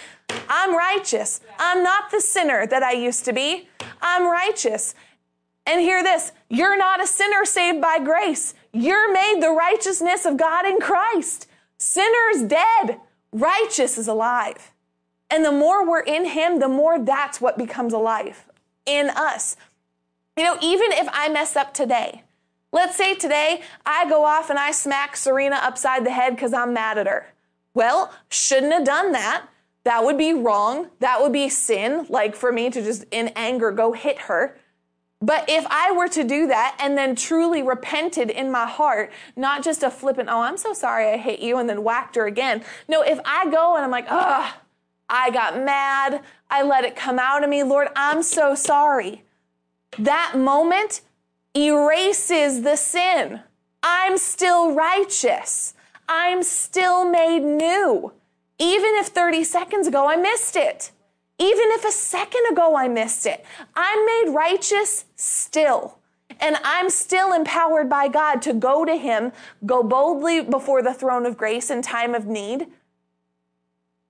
I'm righteous. I'm not the sinner that I used to be. I'm righteous. And hear this you're not a sinner saved by grace. You're made the righteousness of God in Christ. Sinners dead, righteous is alive. And the more we're in Him, the more that's what becomes alive in us. You know, even if I mess up today, let's say today I go off and I smack Serena upside the head because I'm mad at her. Well, shouldn't have done that. That would be wrong. That would be sin, like for me to just in anger go hit her. But if I were to do that and then truly repented in my heart, not just a flippant, oh, I'm so sorry I hit you and then whacked her again. No, if I go and I'm like, ugh, I got mad, I let it come out of me, Lord, I'm so sorry. That moment erases the sin. I'm still righteous. I'm still made new. Even if 30 seconds ago I missed it. Even if a second ago I missed it, I'm made righteous still. And I'm still empowered by God to go to Him, go boldly before the throne of grace in time of need.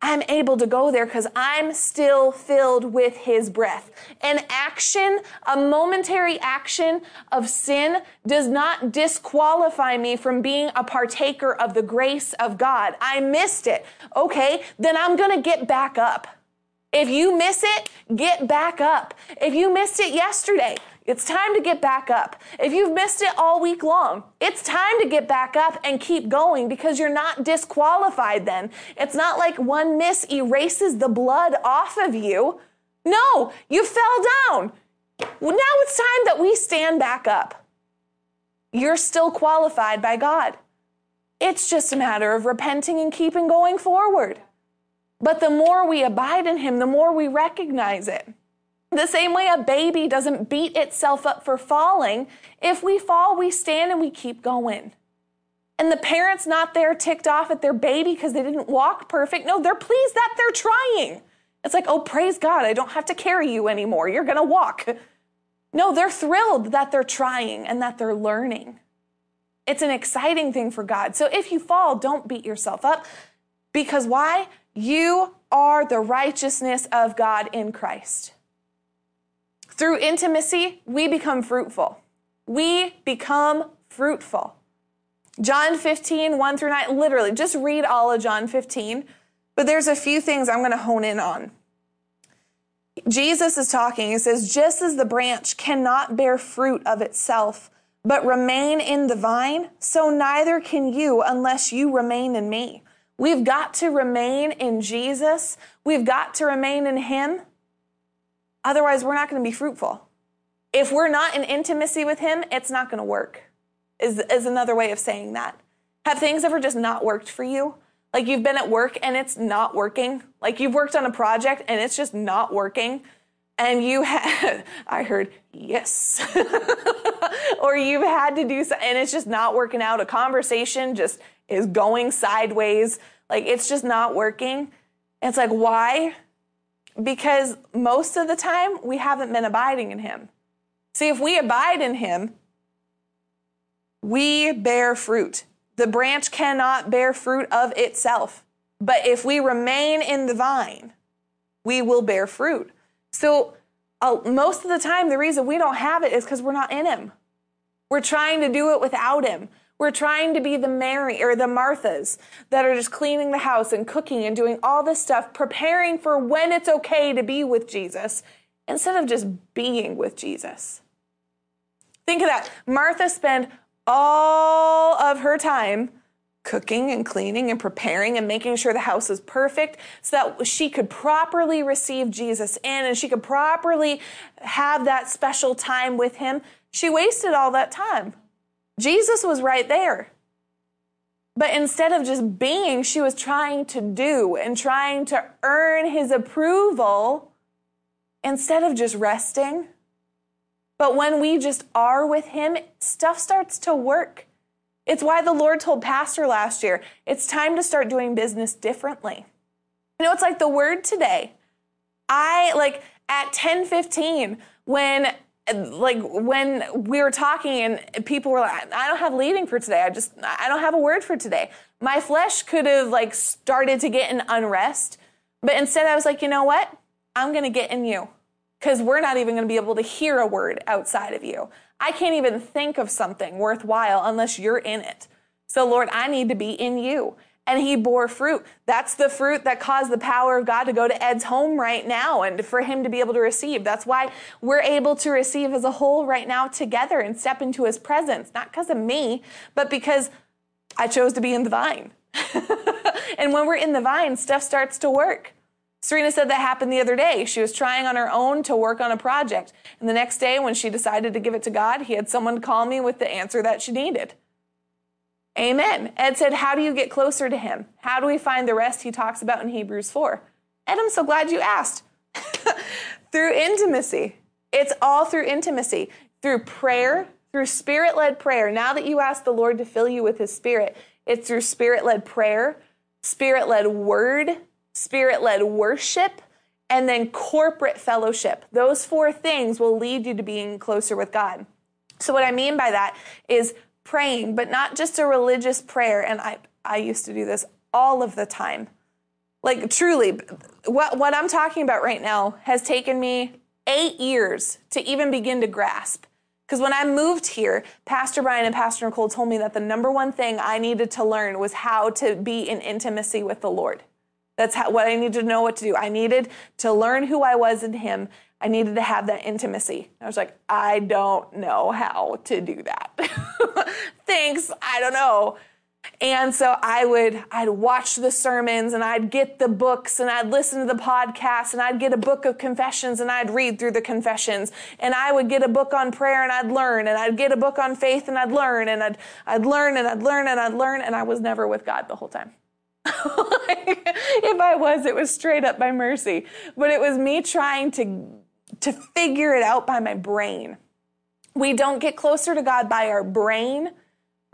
I'm able to go there because I'm still filled with His breath. An action, a momentary action of sin, does not disqualify me from being a partaker of the grace of God. I missed it. Okay, then I'm going to get back up. If you miss it, get back up. If you missed it yesterday, it's time to get back up. If you've missed it all week long, it's time to get back up and keep going because you're not disqualified then. It's not like one miss erases the blood off of you. No, you fell down. Well, now it's time that we stand back up. You're still qualified by God. It's just a matter of repenting and keeping going forward. But the more we abide in Him, the more we recognize it. The same way a baby doesn't beat itself up for falling, if we fall, we stand and we keep going. And the parent's not there ticked off at their baby because they didn't walk perfect. No, they're pleased that they're trying. It's like, oh, praise God, I don't have to carry you anymore. You're going to walk. No, they're thrilled that they're trying and that they're learning. It's an exciting thing for God. So if you fall, don't beat yourself up. Because why? You are the righteousness of God in Christ. Through intimacy, we become fruitful. We become fruitful. John 15, 1 through 9, literally, just read all of John 15. But there's a few things I'm going to hone in on. Jesus is talking. He says, Just as the branch cannot bear fruit of itself, but remain in the vine, so neither can you unless you remain in me. We've got to remain in Jesus. We've got to remain in Him. Otherwise, we're not going to be fruitful. If we're not in intimacy with Him, it's not going to work, is, is another way of saying that. Have things ever just not worked for you? Like you've been at work and it's not working. Like you've worked on a project and it's just not working. And you had, I heard, yes. or you've had to do something and it's just not working out. A conversation just is going sideways. Like it's just not working. It's like, why? Because most of the time we haven't been abiding in Him. See, if we abide in Him, we bear fruit. The branch cannot bear fruit of itself. But if we remain in the vine, we will bear fruit. So, uh, most of the time, the reason we don't have it is because we're not in Him. We're trying to do it without Him. We're trying to be the Mary or the Marthas that are just cleaning the house and cooking and doing all this stuff, preparing for when it's okay to be with Jesus instead of just being with Jesus. Think of that. Martha spent all of her time cooking and cleaning and preparing and making sure the house was perfect so that she could properly receive Jesus in and she could properly have that special time with him. She wasted all that time. Jesus was right there. But instead of just being, she was trying to do and trying to earn his approval instead of just resting. But when we just are with him, stuff starts to work. It's why the Lord told Pastor last year, it's time to start doing business differently. You know, it's like the word today. I like at 10:15 when like when we were talking and people were like i don't have leading for today. I just i don't have a word for today. My flesh could have like started to get in unrest but instead i was like you know what? I'm going to get in you because we're not even going to be able to hear a word outside of you. I can't even think of something worthwhile unless you're in it. So lord i need to be in you and he bore fruit. That's the fruit that caused the power of God to go to Ed's home right now and for him to be able to receive. That's why we're able to receive as a whole right now together and step into his presence, not because of me, but because I chose to be in the vine. and when we're in the vine, stuff starts to work. Serena said that happened the other day. She was trying on her own to work on a project. And the next day, when she decided to give it to God, he had someone call me with the answer that she needed. Amen. Ed said, How do you get closer to him? How do we find the rest he talks about in Hebrews 4? Ed, I'm so glad you asked. through intimacy. It's all through intimacy, through prayer, through spirit led prayer. Now that you ask the Lord to fill you with his spirit, it's through spirit led prayer, spirit led word, spirit led worship, and then corporate fellowship. Those four things will lead you to being closer with God. So, what I mean by that is praying, but not just a religious prayer. And I, I used to do this all of the time. Like, truly, what, what I'm talking about right now has taken me eight years to even begin to grasp. Because when I moved here, Pastor Brian and Pastor Nicole told me that the number one thing I needed to learn was how to be in intimacy with the Lord. That's how, what I needed to know what to do. I needed to learn who I was in Him. I needed to have that intimacy. I was like, I don't know how to do that. Thanks, I don't know. And so I would I'd watch the sermons and I'd get the books and I'd listen to the podcasts and I'd get a book of confessions and I'd read through the confessions and I would get a book on prayer and I'd learn and I'd get a book on faith and I'd learn and I'd I'd learn and I'd learn and I'd learn and I was never with God the whole time. if I was, it was straight up by mercy. But it was me trying to to figure it out by my brain. We don't get closer to God by our brain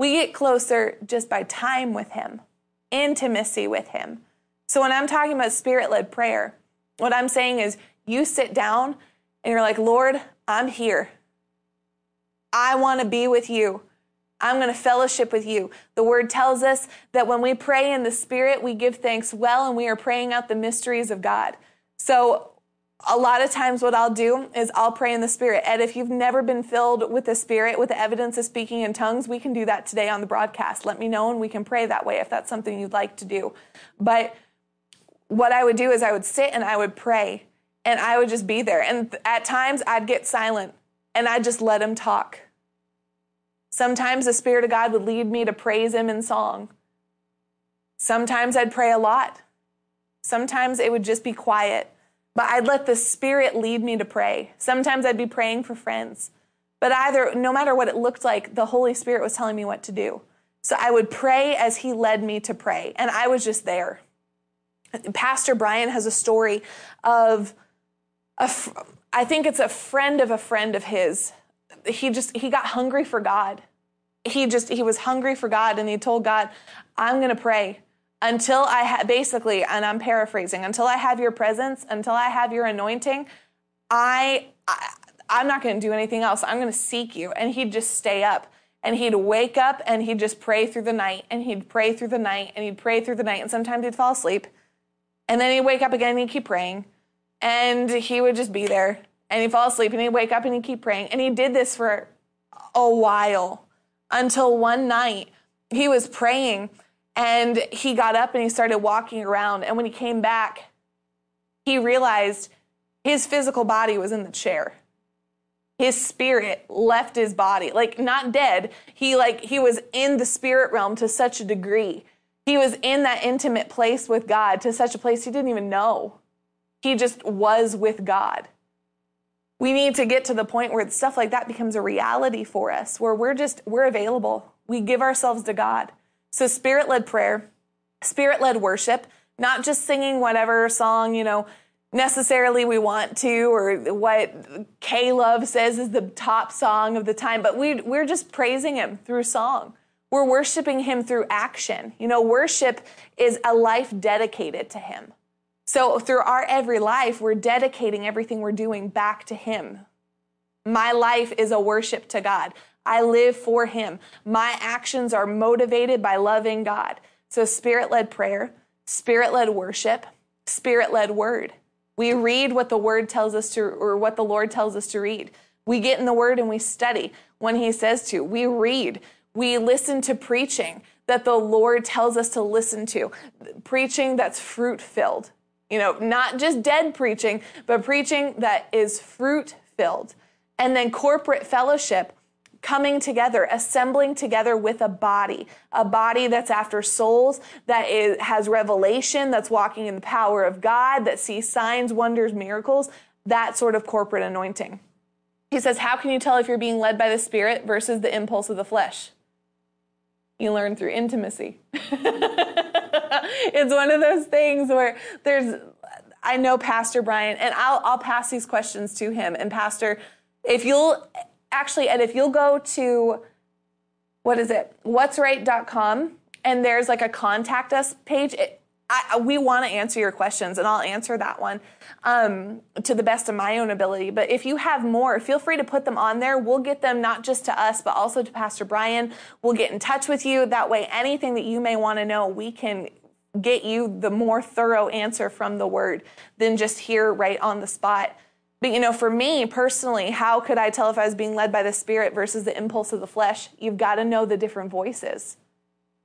we get closer just by time with Him, intimacy with Him. So when I'm talking about spirit led prayer, what I'm saying is you sit down and you're like, Lord, I'm here. I want to be with you. I'm going to fellowship with you. The word tells us that when we pray in the Spirit, we give thanks well and we are praying out the mysteries of God. So a lot of times what I'll do is I'll pray in the Spirit. And if you've never been filled with the Spirit, with the evidence of speaking in tongues, we can do that today on the broadcast. Let me know and we can pray that way if that's something you'd like to do. But what I would do is I would sit and I would pray and I would just be there. And at times I'd get silent and I'd just let him talk. Sometimes the Spirit of God would lead me to praise him in song. Sometimes I'd pray a lot. Sometimes it would just be quiet. But I'd let the Spirit lead me to pray. Sometimes I'd be praying for friends. But either, no matter what it looked like, the Holy Spirit was telling me what to do. So I would pray as He led me to pray. And I was just there. Pastor Brian has a story of, a, I think it's a friend of a friend of his. He just, he got hungry for God. He just, he was hungry for God and he told God, I'm going to pray until I have basically, and I'm paraphrasing, until I have your presence, until I have your anointing, I, I I'm not going to do anything else. I'm going to seek you. And he'd just stay up and he'd wake up and he'd just pray through the night and he'd pray through the night and he'd pray through the night. And sometimes he'd fall asleep and then he'd wake up again and he'd keep praying and he would just be there and he'd fall asleep and he'd wake up and he'd keep praying. And he did this for a while until one night he was praying and he got up and he started walking around. And when he came back, he realized his physical body was in the chair. His spirit left his body, like not dead. He like he was in the spirit realm to such a degree. He was in that intimate place with God to such a place he didn't even know. He just was with God. We need to get to the point where stuff like that becomes a reality for us, where we're just we're available. We give ourselves to God. So, spirit led prayer, spirit led worship, not just singing whatever song, you know, necessarily we want to or what K Love says is the top song of the time, but we, we're just praising Him through song. We're worshiping Him through action. You know, worship is a life dedicated to Him. So, through our every life, we're dedicating everything we're doing back to Him. My life is a worship to God. I live for Him. My actions are motivated by loving God. So, spirit led prayer, spirit led worship, spirit led word. We read what the word tells us to, or what the Lord tells us to read. We get in the word and we study when He says to. We read. We listen to preaching that the Lord tells us to listen to. Preaching that's fruit filled. You know, not just dead preaching, but preaching that is fruit filled. And then corporate fellowship coming together, assembling together with a body, a body that's after souls, that is, has revelation, that's walking in the power of God, that sees signs, wonders, miracles, that sort of corporate anointing. He says, How can you tell if you're being led by the Spirit versus the impulse of the flesh? You learn through intimacy. it's one of those things where there's, I know Pastor Brian, and I'll, I'll pass these questions to him. And Pastor, if you'll actually, and if you'll go to, what is it, what'sright.com, and there's like a contact us page, it, I, we want to answer your questions, and I'll answer that one um, to the best of my own ability. But if you have more, feel free to put them on there. We'll get them not just to us, but also to Pastor Brian. We'll get in touch with you. That way, anything that you may want to know, we can get you the more thorough answer from the word than just here right on the spot. But you know, for me personally, how could I tell if I was being led by the Spirit versus the impulse of the flesh? You've got to know the different voices.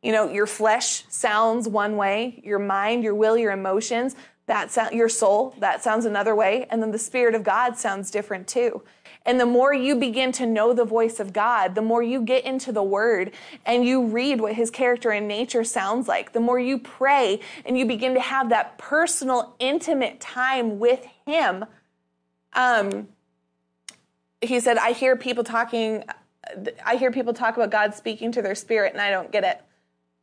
You know, your flesh sounds one way, your mind, your will, your emotions, that sound, your soul, that sounds another way, and then the spirit of God sounds different too. And the more you begin to know the voice of God, the more you get into the word and you read what his character and nature sounds like, the more you pray and you begin to have that personal, intimate time with him. Um, he said, I hear people talking, I hear people talk about God speaking to their spirit and I don't get it.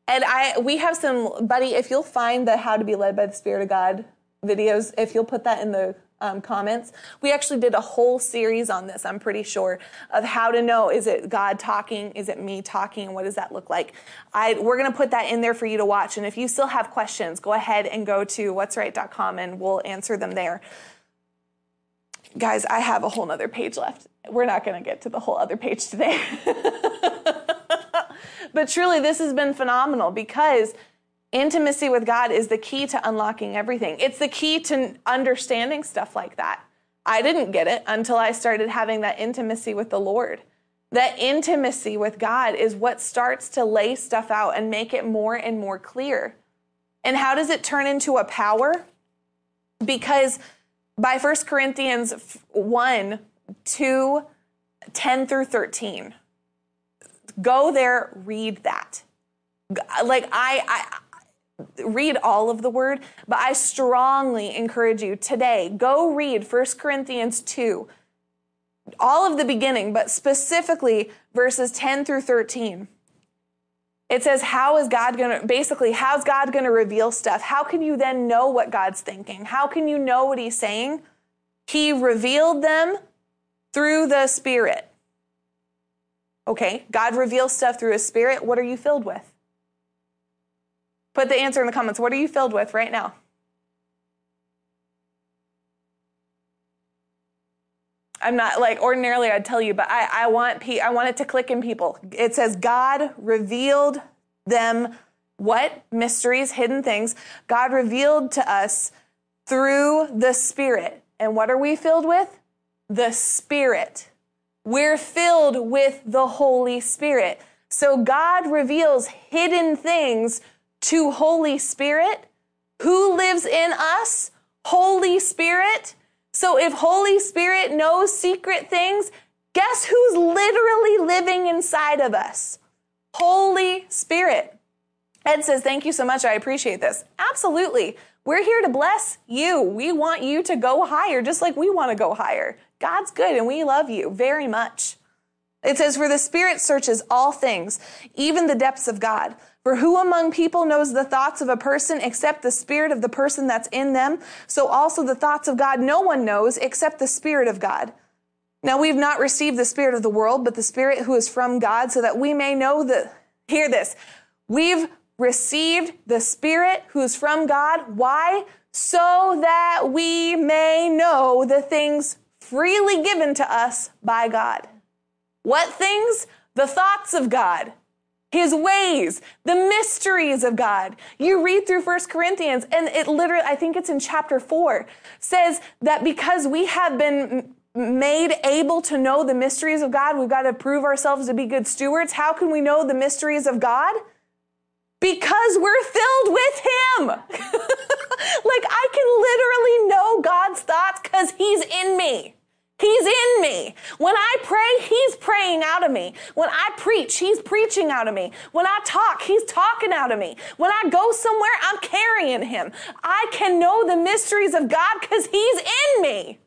And I, we have some, buddy, if you'll find the How to Be Led by the Spirit of God videos, if you'll put that in the um, comments. We actually did a whole series on this, I'm pretty sure, of how to know is it God talking? Is it me talking? What does that look like? I, we're going to put that in there for you to watch. And if you still have questions, go ahead and go to what'sright.com and we'll answer them there. Guys, I have a whole nother page left. We're not going to get to the whole other page today. but truly, this has been phenomenal because Intimacy with God is the key to unlocking everything. It's the key to understanding stuff like that. I didn't get it until I started having that intimacy with the Lord. That intimacy with God is what starts to lay stuff out and make it more and more clear. And how does it turn into a power? Because by 1 Corinthians 1 2, 10 through 13, go there, read that. Like, I, I read all of the word, but I strongly encourage you today, go read 1 Corinthians 2, all of the beginning, but specifically verses 10 through 13. It says, How is God going to, basically, how's God going to reveal stuff? How can you then know what God's thinking? How can you know what He's saying? He revealed them through the Spirit. Okay, God reveals stuff through His Spirit. What are you filled with? Put the answer in the comments. What are you filled with right now? I'm not like ordinarily I'd tell you, but I, I want pe- I want it to click in people. It says God revealed them what mysteries, hidden things. God revealed to us through the Spirit. And what are we filled with? The Spirit. We're filled with the Holy Spirit. So God reveals hidden things to Holy Spirit. Who lives in us? Holy Spirit. So if Holy Spirit knows secret things, guess who's literally living inside of us? Holy Spirit. Ed says, Thank you so much. I appreciate this. Absolutely. We're here to bless you. We want you to go higher, just like we want to go higher. God's good and we love you very much. It says, For the Spirit searches all things, even the depths of God. For who among people knows the thoughts of a person except the spirit of the person that's in them? So also the thoughts of God no one knows except the spirit of God. Now we've not received the spirit of the world, but the spirit who is from God so that we may know the, hear this. We've received the spirit who is from God. Why? So that we may know the things freely given to us by God. What things? The thoughts of God his ways, the mysteries of God. You read through First Corinthians and it literally, I think it's in chapter four, says that because we have been made able to know the mysteries of God, we've got to prove ourselves to be good stewards. How can we know the mysteries of God? Because we're filled with Him. like I can literally know God's thoughts because He's in me. He's in me. When I pray, He's praying out of me. When I preach, He's preaching out of me. When I talk, He's talking out of me. When I go somewhere, I'm carrying Him. I can know the mysteries of God because He's in me.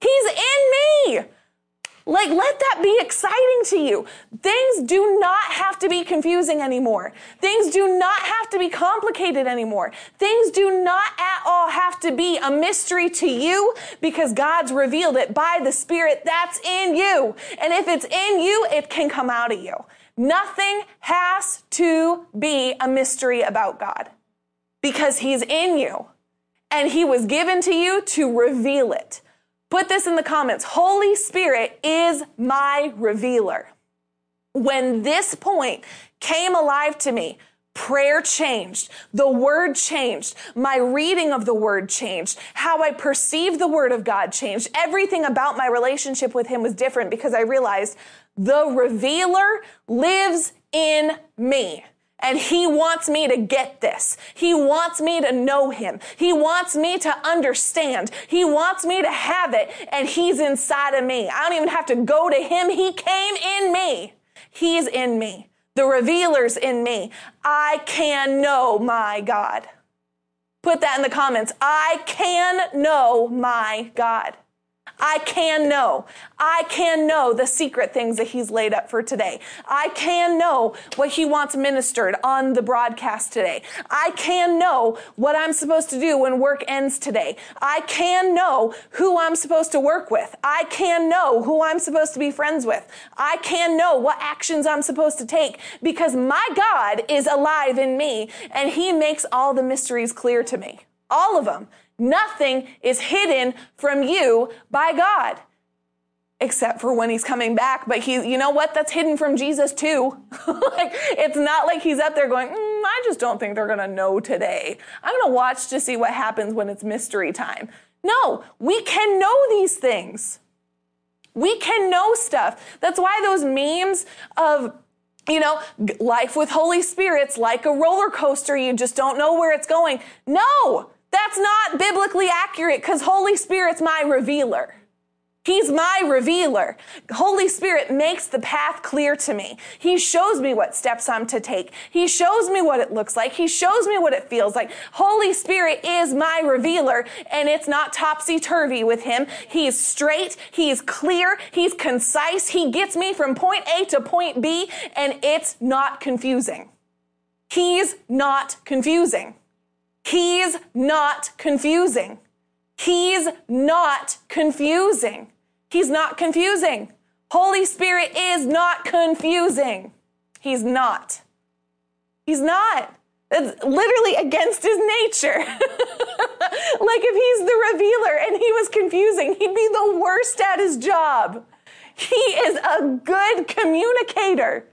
He's in me. Like, let that be exciting to you. Things do not have to be confusing anymore. Things do not have to be complicated anymore. Things do not at all have to be a mystery to you because God's revealed it by the Spirit that's in you. And if it's in you, it can come out of you. Nothing has to be a mystery about God because He's in you and He was given to you to reveal it. Put this in the comments. Holy Spirit is my revealer. When this point came alive to me, prayer changed. The word changed. My reading of the word changed. How I perceived the word of God changed. Everything about my relationship with him was different because I realized the revealer lives in me. And he wants me to get this. He wants me to know him. He wants me to understand. He wants me to have it. And he's inside of me. I don't even have to go to him. He came in me. He's in me. The revealer's in me. I can know my God. Put that in the comments. I can know my God. I can know. I can know the secret things that he's laid up for today. I can know what he wants ministered on the broadcast today. I can know what I'm supposed to do when work ends today. I can know who I'm supposed to work with. I can know who I'm supposed to be friends with. I can know what actions I'm supposed to take because my God is alive in me and he makes all the mysteries clear to me. All of them. Nothing is hidden from you by God. Except for when he's coming back, but he, you know what? That's hidden from Jesus too. like, it's not like he's up there going, mm, I just don't think they're gonna know today. I'm gonna watch to see what happens when it's mystery time. No, we can know these things. We can know stuff. That's why those memes of you know, life with Holy Spirit's like a roller coaster. You just don't know where it's going. No, that's not biblically accurate because Holy Spirit's my revealer. He's my revealer. Holy Spirit makes the path clear to me. He shows me what steps I'm to take. He shows me what it looks like. He shows me what it feels like. Holy Spirit is my revealer and it's not topsy turvy with him. He's straight. He's clear. He's concise. He gets me from point A to point B and it's not confusing. He's not confusing. He's not confusing. He's not confusing. He's not confusing. Holy Spirit is not confusing. He's not. He's not. It's literally against his nature. like if he's the revealer and he was confusing, he'd be the worst at his job. He is a good communicator.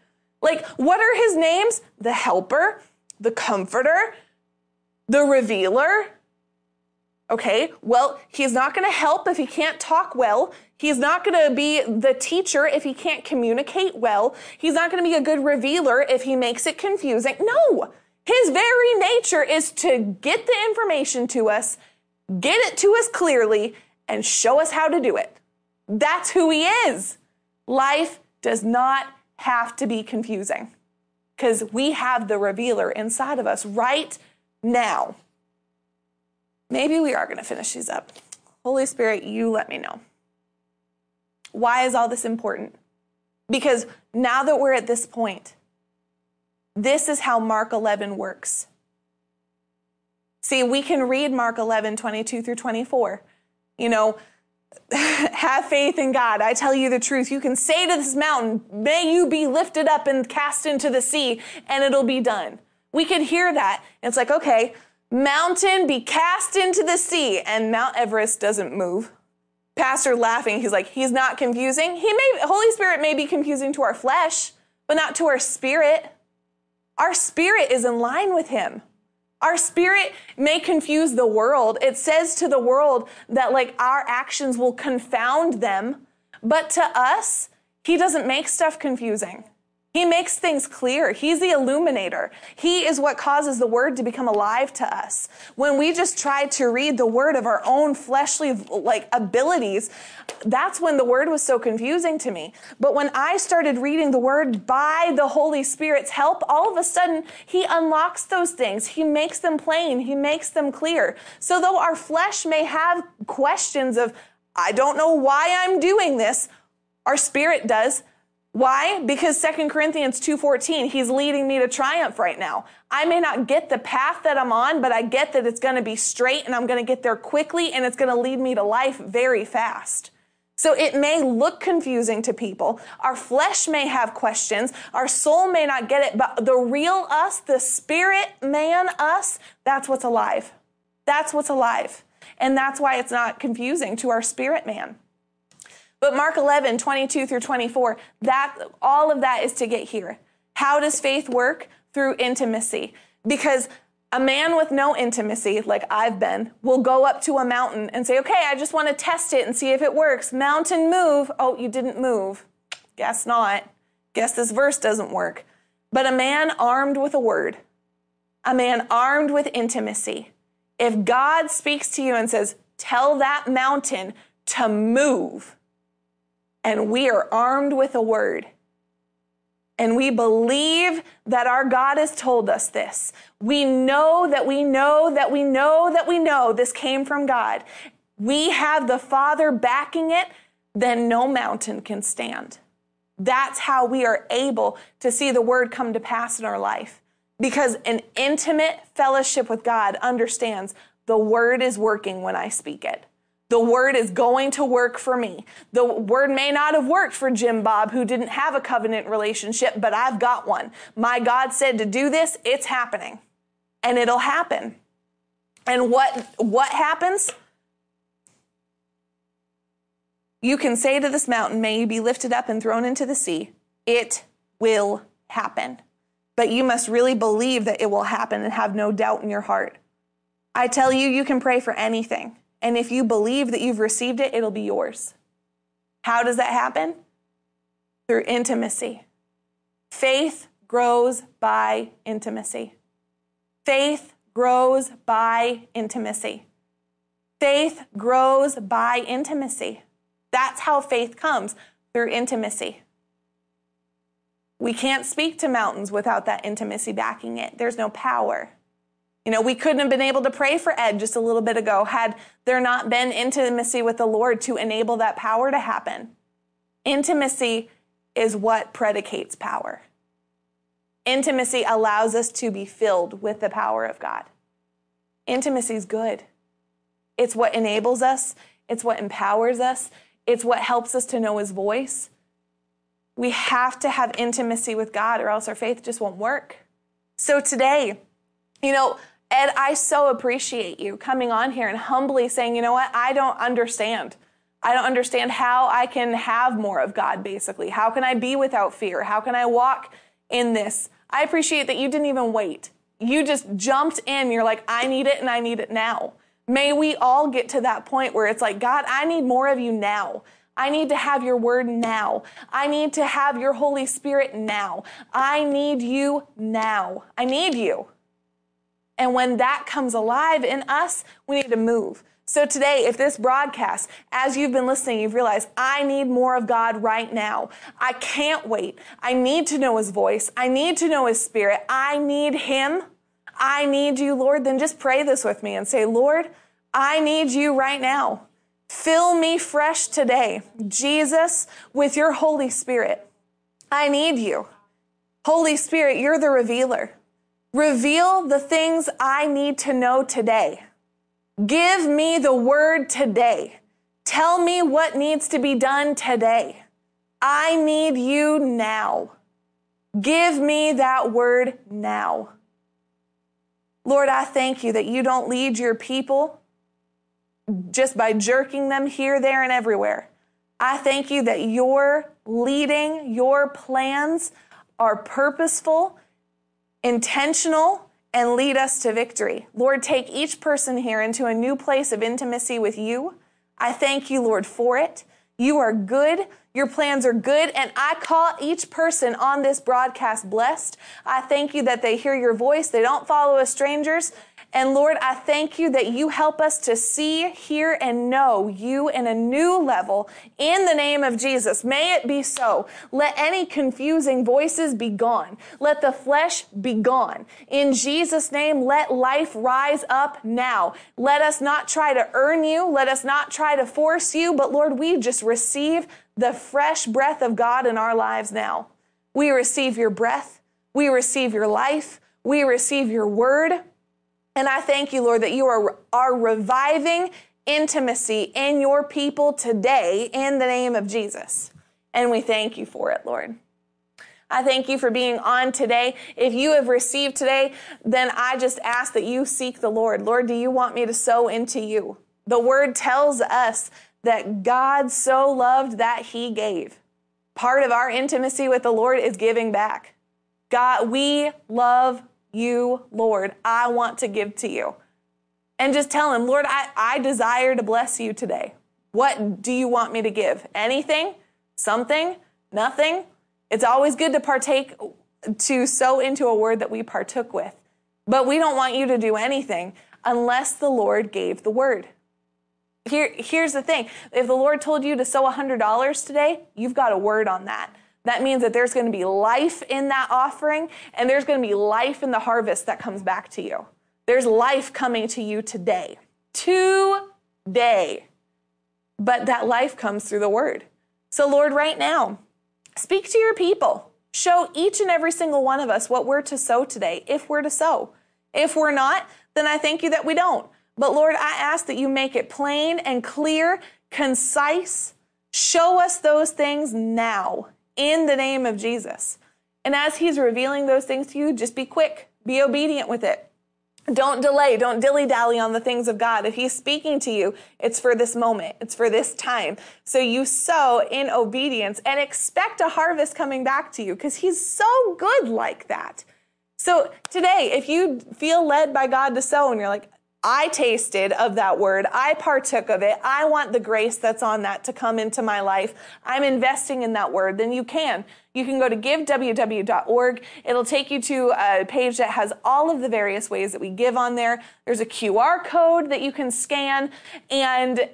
Like, what are his names? The helper, the comforter, the revealer. Okay, well, he's not going to help if he can't talk well. He's not going to be the teacher if he can't communicate well. He's not going to be a good revealer if he makes it confusing. No, his very nature is to get the information to us, get it to us clearly, and show us how to do it. That's who he is. Life does not have to be confusing because we have the revealer inside of us right now, maybe we are going to finish these up. Holy Spirit, you let me know. Why is all this important? Because now that we're at this point, this is how Mark 11 works. See, we can read Mark 11, 22 through 24. You know, have faith in God. I tell you the truth. You can say to this mountain, may you be lifted up and cast into the sea, and it'll be done. We could hear that. And It's like, okay, mountain be cast into the sea, and Mount Everest doesn't move. Pastor laughing, he's like, he's not confusing. He may, Holy Spirit may be confusing to our flesh, but not to our spirit. Our spirit is in line with him. Our spirit may confuse the world. It says to the world that like our actions will confound them, but to us, he doesn't make stuff confusing. He makes things clear. He's the illuminator. He is what causes the word to become alive to us. When we just try to read the word of our own fleshly like abilities, that's when the word was so confusing to me. But when I started reading the word by the Holy Spirit's help, all of a sudden he unlocks those things. He makes them plain. He makes them clear. So though our flesh may have questions of, I don't know why I'm doing this, our spirit does why? Because 2 Corinthians 2:14, he's leading me to triumph right now. I may not get the path that I'm on, but I get that it's going to be straight and I'm going to get there quickly and it's going to lead me to life very fast. So it may look confusing to people. Our flesh may have questions. Our soul may not get it, but the real us, the spirit man us, that's what's alive. That's what's alive. And that's why it's not confusing to our spirit man. But Mark 11, 22 through 24, that, all of that is to get here. How does faith work? Through intimacy. Because a man with no intimacy, like I've been, will go up to a mountain and say, okay, I just want to test it and see if it works. Mountain move. Oh, you didn't move. Guess not. Guess this verse doesn't work. But a man armed with a word, a man armed with intimacy, if God speaks to you and says, Tell that mountain to move, and we are armed with a word, and we believe that our God has told us this. We know that we know that we know that we know this came from God. We have the Father backing it, then no mountain can stand. That's how we are able to see the word come to pass in our life. Because an intimate fellowship with God understands the word is working when I speak it. The word is going to work for me. The word may not have worked for Jim Bob, who didn't have a covenant relationship, but I've got one. My God said to do this, it's happening. And it'll happen. And what, what happens? You can say to this mountain, May you be lifted up and thrown into the sea. It will happen. But you must really believe that it will happen and have no doubt in your heart. I tell you, you can pray for anything. And if you believe that you've received it, it'll be yours. How does that happen? Through intimacy. Faith grows by intimacy. Faith grows by intimacy. Faith grows by intimacy. That's how faith comes through intimacy. We can't speak to mountains without that intimacy backing it. There's no power. You know, we couldn't have been able to pray for Ed just a little bit ago had there not been intimacy with the Lord to enable that power to happen. Intimacy is what predicates power. Intimacy allows us to be filled with the power of God. Intimacy is good. It's what enables us, it's what empowers us, it's what helps us to know his voice. We have to have intimacy with God or else our faith just won't work. So today, you know, Ed, I so appreciate you coming on here and humbly saying, you know what, I don't understand. I don't understand how I can have more of God, basically. How can I be without fear? How can I walk in this? I appreciate that you didn't even wait. You just jumped in. You're like, I need it and I need it now. May we all get to that point where it's like, God, I need more of you now. I need to have your word now. I need to have your Holy Spirit now. I need you now. I need you. And when that comes alive in us, we need to move. So today, if this broadcast, as you've been listening, you've realized, I need more of God right now. I can't wait. I need to know his voice. I need to know his spirit. I need him. I need you, Lord, then just pray this with me and say, Lord, I need you right now. Fill me fresh today, Jesus, with your Holy Spirit. I need you. Holy Spirit, you're the revealer. Reveal the things I need to know today. Give me the word today. Tell me what needs to be done today. I need you now. Give me that word now. Lord, I thank you that you don't lead your people just by jerking them here, there, and everywhere. I thank you that your leading, your plans are purposeful, intentional, and lead us to victory. Lord, take each person here into a new place of intimacy with you. I thank you, Lord, for it. You are good. Your plans are good. And I call each person on this broadcast blessed. I thank you that they hear your voice. They don't follow as strangers. And Lord, I thank you that you help us to see, hear, and know you in a new level in the name of Jesus. May it be so. Let any confusing voices be gone. Let the flesh be gone. In Jesus' name, let life rise up now. Let us not try to earn you. Let us not try to force you. But Lord, we just receive the fresh breath of God in our lives now. We receive your breath. We receive your life. We receive your word. And I thank you, Lord, that you are, are reviving intimacy in your people today in the name of Jesus. And we thank you for it, Lord. I thank you for being on today. If you have received today, then I just ask that you seek the Lord. Lord, do you want me to sow into you? The word tells us that God so loved that he gave. Part of our intimacy with the Lord is giving back. God, we love you, Lord. I want to give to you. And just tell him, Lord, I, I desire to bless you today. What do you want me to give? Anything? Something? Nothing? It's always good to partake to sow into a word that we partook with. But we don't want you to do anything unless the Lord gave the word. Here, here's the thing if the Lord told you to sow $100 today, you've got a word on that. That means that there's going to be life in that offering and there's going to be life in the harvest that comes back to you. There's life coming to you today. Today. But that life comes through the word. So, Lord, right now, speak to your people. Show each and every single one of us what we're to sow today, if we're to sow. If we're not, then I thank you that we don't. But Lord, I ask that you make it plain and clear, concise. Show us those things now in the name of Jesus. And as He's revealing those things to you, just be quick, be obedient with it. Don't delay, don't dilly dally on the things of God. If He's speaking to you, it's for this moment, it's for this time. So you sow in obedience and expect a harvest coming back to you because He's so good like that. So today, if you feel led by God to sow and you're like, I tasted of that word. I partook of it. I want the grace that's on that to come into my life. I'm investing in that word. Then you can. You can go to giveww.org. It'll take you to a page that has all of the various ways that we give on there. There's a QR code that you can scan and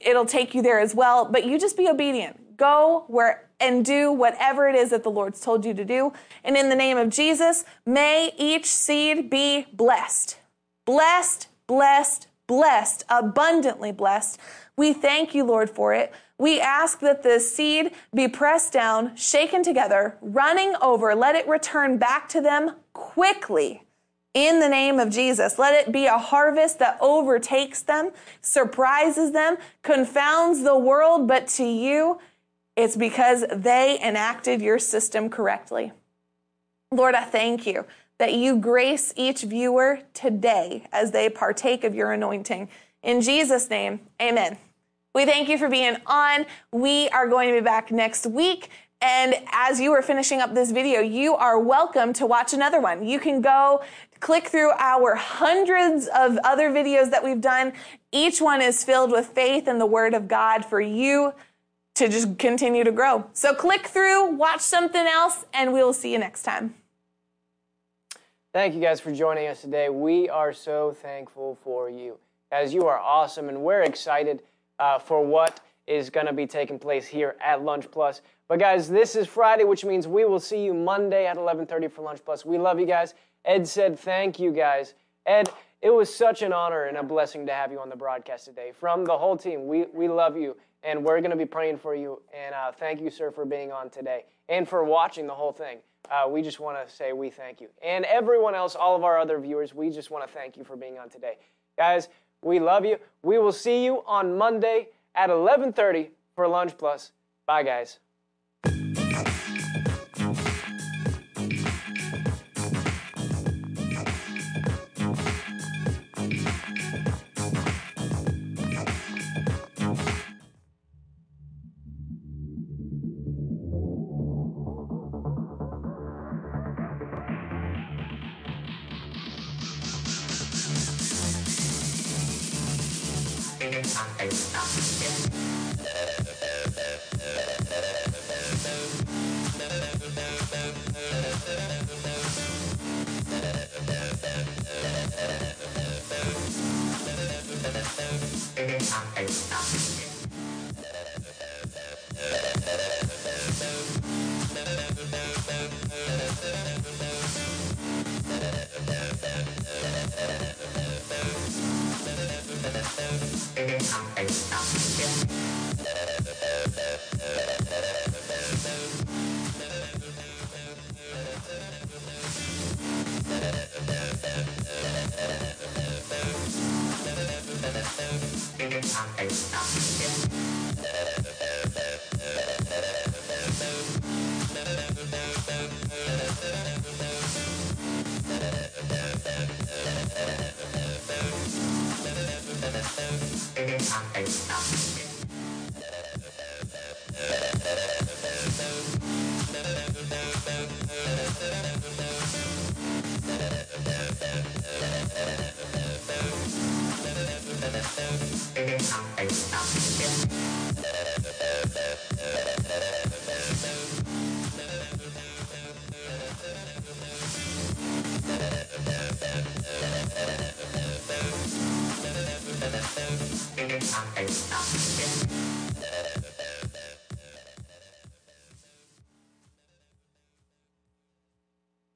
it'll take you there as well. But you just be obedient. Go where and do whatever it is that the Lord's told you to do. And in the name of Jesus, may each seed be blessed. Blessed blessed, blessed, abundantly blessed. We thank you, Lord, for it. We ask that the seed be pressed down, shaken together, running over. Let it return back to them quickly in the name of Jesus. Let it be a harvest that overtakes them, surprises them, confounds the world, but to you, it's because they enacted your system correctly. Lord, I thank you that you grace each viewer today as they partake of your anointing. In Jesus' name, amen. We thank you for being on. We are going to be back next week. And as you are finishing up this video, you are welcome to watch another one. You can go click through our hundreds of other videos that we've done. Each one is filled with faith and the word of God for you to just continue to grow. So click through, watch something else, and we will see you next time. Thank you guys for joining us today. We are so thankful for you. Guys, you are awesome, and we're excited uh, for what is going to be taking place here at Lunch Plus. But guys, this is Friday, which means we will see you Monday at 11:30 for Lunch Plus. We love you guys. Ed said thank you guys. Ed, it was such an honor and a blessing to have you on the broadcast today. From the whole team, we, we love you, and we're going to be praying for you. And uh, thank you, sir, for being on today and for watching the whole thing uh, we just want to say we thank you. And everyone else, all of our other viewers, we just want to thank you for being on today. Guys, we love you. We will see you on Monday at 11:30 for Lunch Plus. Bye guys.